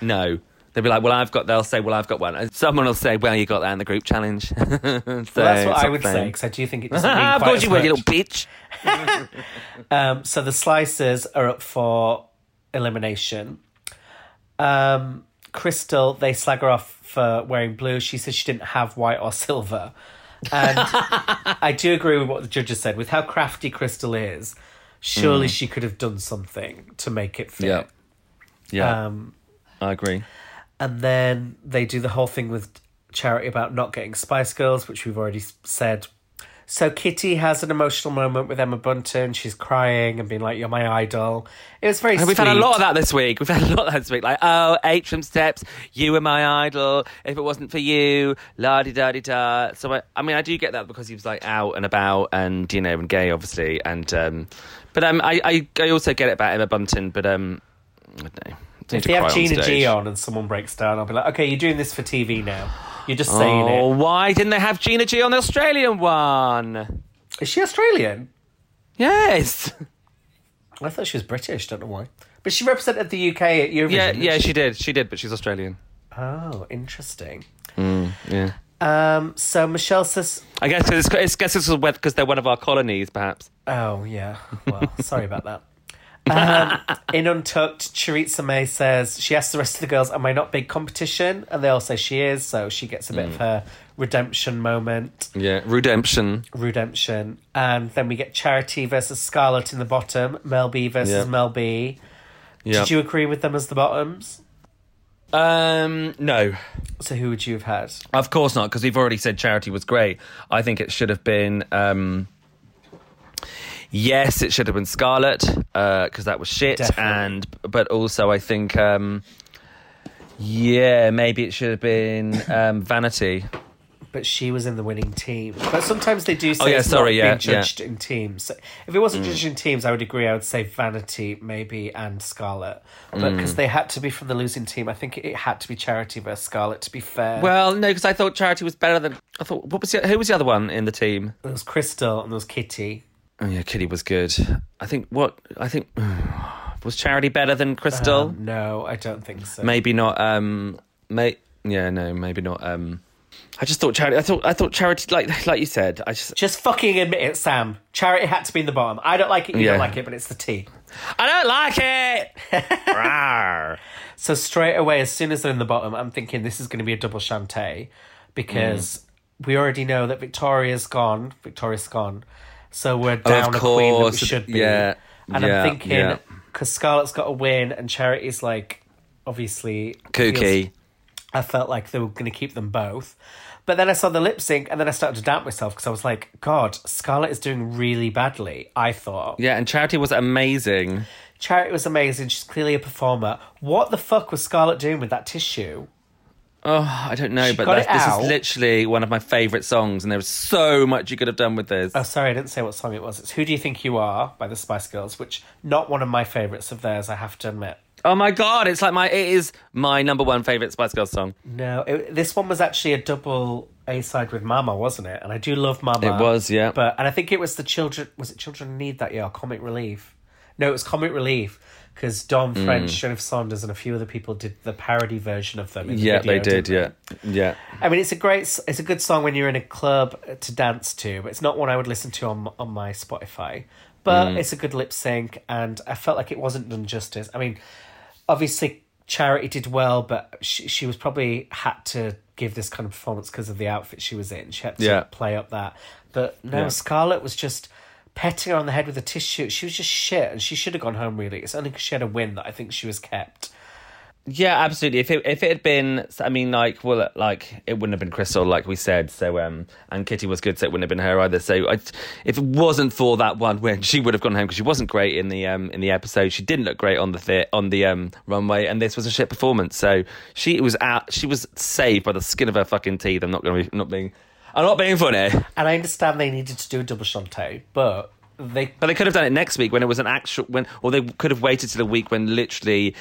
Speaker 3: No. They'll be like, well, I've got. They'll say, well, I've got one. And someone will say, well, you got that in the group challenge. so
Speaker 2: Well, that's what I would say
Speaker 3: say.
Speaker 2: because I do think it doesn't mean
Speaker 3: of course you would, you little bitch.
Speaker 2: Um, so the slicers are up for elimination. Um, Krystal, they slag her off for wearing blue. She says she didn't have white or silver. And I do agree with what the judges said. With how crafty Krystal is, surely she could have done something to make it fit.
Speaker 3: Yeah. Yeah,
Speaker 2: Um,
Speaker 3: I agree.
Speaker 2: and then they do the whole thing with Charity about not getting Spice Girls, which we've already said. So Kitty has an emotional moment with Emma Bunton. She's crying and being like, "You're my idol." It was very.
Speaker 3: And we've had a lot of that this week. We've had a lot of that this week. Like, oh, H from steps, you were my idol. If it wasn't for you, la di da di da. So, I, I mean, I do get that because he was like out and about and, you know, and gay, obviously. And, um, but um, I, I, I also get it about Emma Bunton, but, um, I don't know.
Speaker 2: If they have Gina. G on and someone breaks down, I'll be like, "Okay, you're doing this for TV now. You're just saying
Speaker 3: Oh,
Speaker 2: it."
Speaker 3: why didn't they have Gina G on the Australian one?
Speaker 2: Is she Australian?
Speaker 3: Yes.
Speaker 2: I thought she was British. Don't know why. But she represented the UK at Eurovision.
Speaker 3: Yeah,
Speaker 2: didn't
Speaker 3: yeah, she did. She did, but she's Australian.
Speaker 2: Oh, interesting.
Speaker 3: Yeah.
Speaker 2: Um, so Michelle says,
Speaker 3: I guess it's, it's guess it's because they're one of our colonies, perhaps.
Speaker 2: Oh yeah. Well, sorry about that. Um, in Untucked, Choriza May says she asks the rest of the girls, "Am I not big competition?" And they all say she is. So she gets a bit of her redemption moment,
Speaker 3: Yeah, redemption.
Speaker 2: redemption, and then we get Charity versus Scarlett in the bottom, Mel B versus
Speaker 3: Yeah.
Speaker 2: Mel B. Did you agree with them as the bottoms?
Speaker 3: Um, no,
Speaker 2: So who would you have had?
Speaker 3: of course not, because we've already said charity was great. I think it should have been. Um, yes, it should have been Scarlett because that was shit,
Speaker 2: Definitely.
Speaker 3: and but also I think. Um, yeah, maybe it should have been um, Vanity.
Speaker 2: But she was in the winning team. But sometimes they do say
Speaker 3: Oh, yeah,
Speaker 2: it's
Speaker 3: sorry,
Speaker 2: not
Speaker 3: yeah,
Speaker 2: being
Speaker 3: yeah. Mm.
Speaker 2: judged in teams. If it wasn't judged in teams, I would agree. I would say Vanity, maybe, and Scarlett. But
Speaker 3: Mm.
Speaker 2: because they had to be from the losing team, I think it had to be Charity versus Scarlett. To be fair,
Speaker 3: Well, no, because I thought Charity was better than I thought. What was the, who was the other one in the team?
Speaker 2: there was Krystal and there was Kitty.
Speaker 3: Oh yeah, Kitty was good. I think what I think Was Charity better than Krystal?
Speaker 2: Um, no, I don't think so.
Speaker 3: maybe not. Um, may yeah, no, maybe not. Um, I just thought Charity. I thought I thought Charity like like you said. I just
Speaker 2: Just fucking admit it, Sam. Charity had to be in the bottom. I don't like it, you
Speaker 3: Yeah.
Speaker 2: don't like it, but it's the tea.
Speaker 3: I don't like it.
Speaker 2: So straight away, as soon as they're in the bottom, I'm thinking this is going to be a double Shantay because we already know that Victoria's gone. Victoria's gone. So we're down a queen that we
Speaker 3: course,
Speaker 2: should be.
Speaker 3: yeah,
Speaker 2: And
Speaker 3: yeah,
Speaker 2: I'm thinking
Speaker 3: yeah.
Speaker 2: because Scarlett's got a win and Charity's like obviously
Speaker 3: Kooky.
Speaker 2: feels- I felt like they were going to keep them both. But then I saw the lip sync and then I started to doubt myself because I was like, God, Scarlett is doing really badly. I thought.
Speaker 3: Yeah, and Charity was amazing.
Speaker 2: Charity was amazing. She's clearly a performer. What the fuck was Scarlett doing with that tissue?
Speaker 3: Oh, I don't know,
Speaker 2: She
Speaker 3: but
Speaker 2: it
Speaker 3: this
Speaker 2: out.
Speaker 3: is literally one of my favourite songs, and there was so much you could have done with this.
Speaker 2: Oh, sorry, I didn't say what song it was. It's Who Do You Think You Are by the Spice Girls, which not one of my favourites of theirs, I have to admit.
Speaker 3: Oh my god, it's like my it is my number one favourite Spice Girls song.
Speaker 2: No, it, this one was actually a double A side with Mama, wasn't it? And I do love Mama.
Speaker 3: It was, yeah.
Speaker 2: But and I think it was the children. Was it Children Need that year? Comic Relief. No, it was Comic Relief because Dawn
Speaker 3: Mm.
Speaker 2: French, Jennifer Saunders, and a few other people did the parody version of them. The
Speaker 3: Yeah,
Speaker 2: video,
Speaker 3: they did.
Speaker 2: didn't
Speaker 3: Yeah, yeah.
Speaker 2: I mean, it's a great, it's a good song when you're in a club to dance to, but it's not one I would listen to on on my Spotify. But
Speaker 3: Mm.
Speaker 2: it's a good lip sync, and I felt like it wasn't done justice. I mean, obviously Charity did well, but she she was probably had to give this kind of performance because of the outfit she was in. She had to
Speaker 3: Yeah.
Speaker 2: play up that. But no,
Speaker 3: Yeah.
Speaker 2: Scarlett was just petting her on the head with a tissue. She was just shit, and she should have gone home. Really, it's only because she had a win that I think she was kept.
Speaker 3: Yeah, absolutely. If it if it had been, I mean, like, well, like it wouldn't have been Krystal, like we said. So, um, and Kitty was good, so it wouldn't have been her either. So, I, if it wasn't for that one win, she would have gone home because she wasn't great in the um in the episode. She didn't look great on the thi- on the um runway, and this was a shit performance. So she was out. She was saved by the skin of her fucking teeth. I'm not going to be not being. I'm not being funny,
Speaker 2: And I understand they needed to do a double Shantay, but they
Speaker 3: but they could have done it next week when it was an actual when, or they could have waited till the week when literally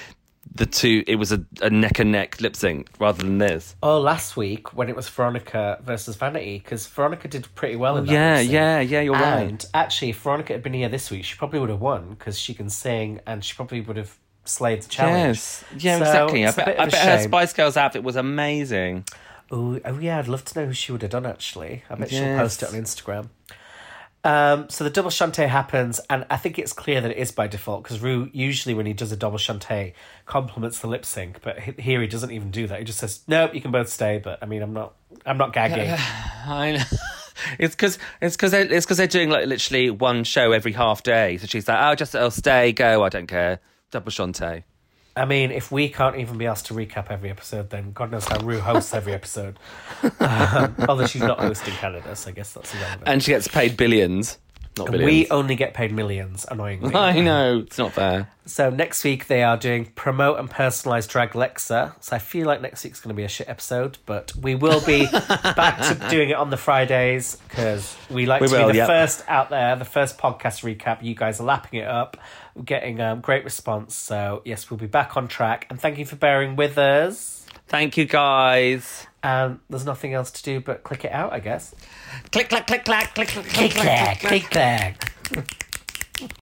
Speaker 3: the two it was a, a neck and neck lip sync rather than this.
Speaker 2: Oh, last week when it was Veronica versus Vanity, because Veronica did pretty well in that.
Speaker 3: Yeah,
Speaker 2: lip sync.
Speaker 3: yeah, yeah. You're
Speaker 2: and
Speaker 3: right.
Speaker 2: actually, if Veronica had been here this week, she probably would have won because she can sing and she probably would have slayed the challenge.
Speaker 3: Yes. Yeah,
Speaker 2: So,
Speaker 3: exactly. I
Speaker 2: it's a
Speaker 3: bet, I
Speaker 2: a
Speaker 3: bet her
Speaker 2: shame.
Speaker 3: Spice Girls outfit was amazing.
Speaker 2: Oh, oh, yeah, I'd love to know who she would have done actually. I bet she'll post it on Instagram. Um, so the double Shantay happens, and I think it's clear that it is by default because Ru usually when he does a double Shantay compliments the lip sync, but he- here he doesn't even do that. He just says, "Nope, you can both stay." But I mean, I'm not, I'm not gagging.
Speaker 3: I know. It's because it's because they're, it's because they're doing like literally one show every half day. So she's like, "Oh, just I'll stay, go. I don't care." Double Shantay.
Speaker 2: I mean, if we can't even be asked to recap every episode, then God knows how Ru hosts every episode. Um, although she's not hosting Canada, so I guess that's irrelevant.
Speaker 3: And she gets paid billions, not billions.
Speaker 2: we only get paid millions, annoyingly.
Speaker 3: I know it's not fair.
Speaker 2: So next week they are doing promote and personalize drag Lexa. So I feel like next week's going to be a shit episode, but we will be back to doing it on the Fridays because we like
Speaker 3: We
Speaker 2: to
Speaker 3: will,
Speaker 2: be the
Speaker 3: yep.
Speaker 2: first out there, the first podcast recap. You guys are lapping it up, We're getting um, great response. So yes, we'll be back on track, and thank you for bearing with us.
Speaker 3: Thank you, guys.
Speaker 2: And there's nothing else to do but click it out, I guess.
Speaker 3: Click, clack, click, clack, click, click,
Speaker 2: Click clack, click clack.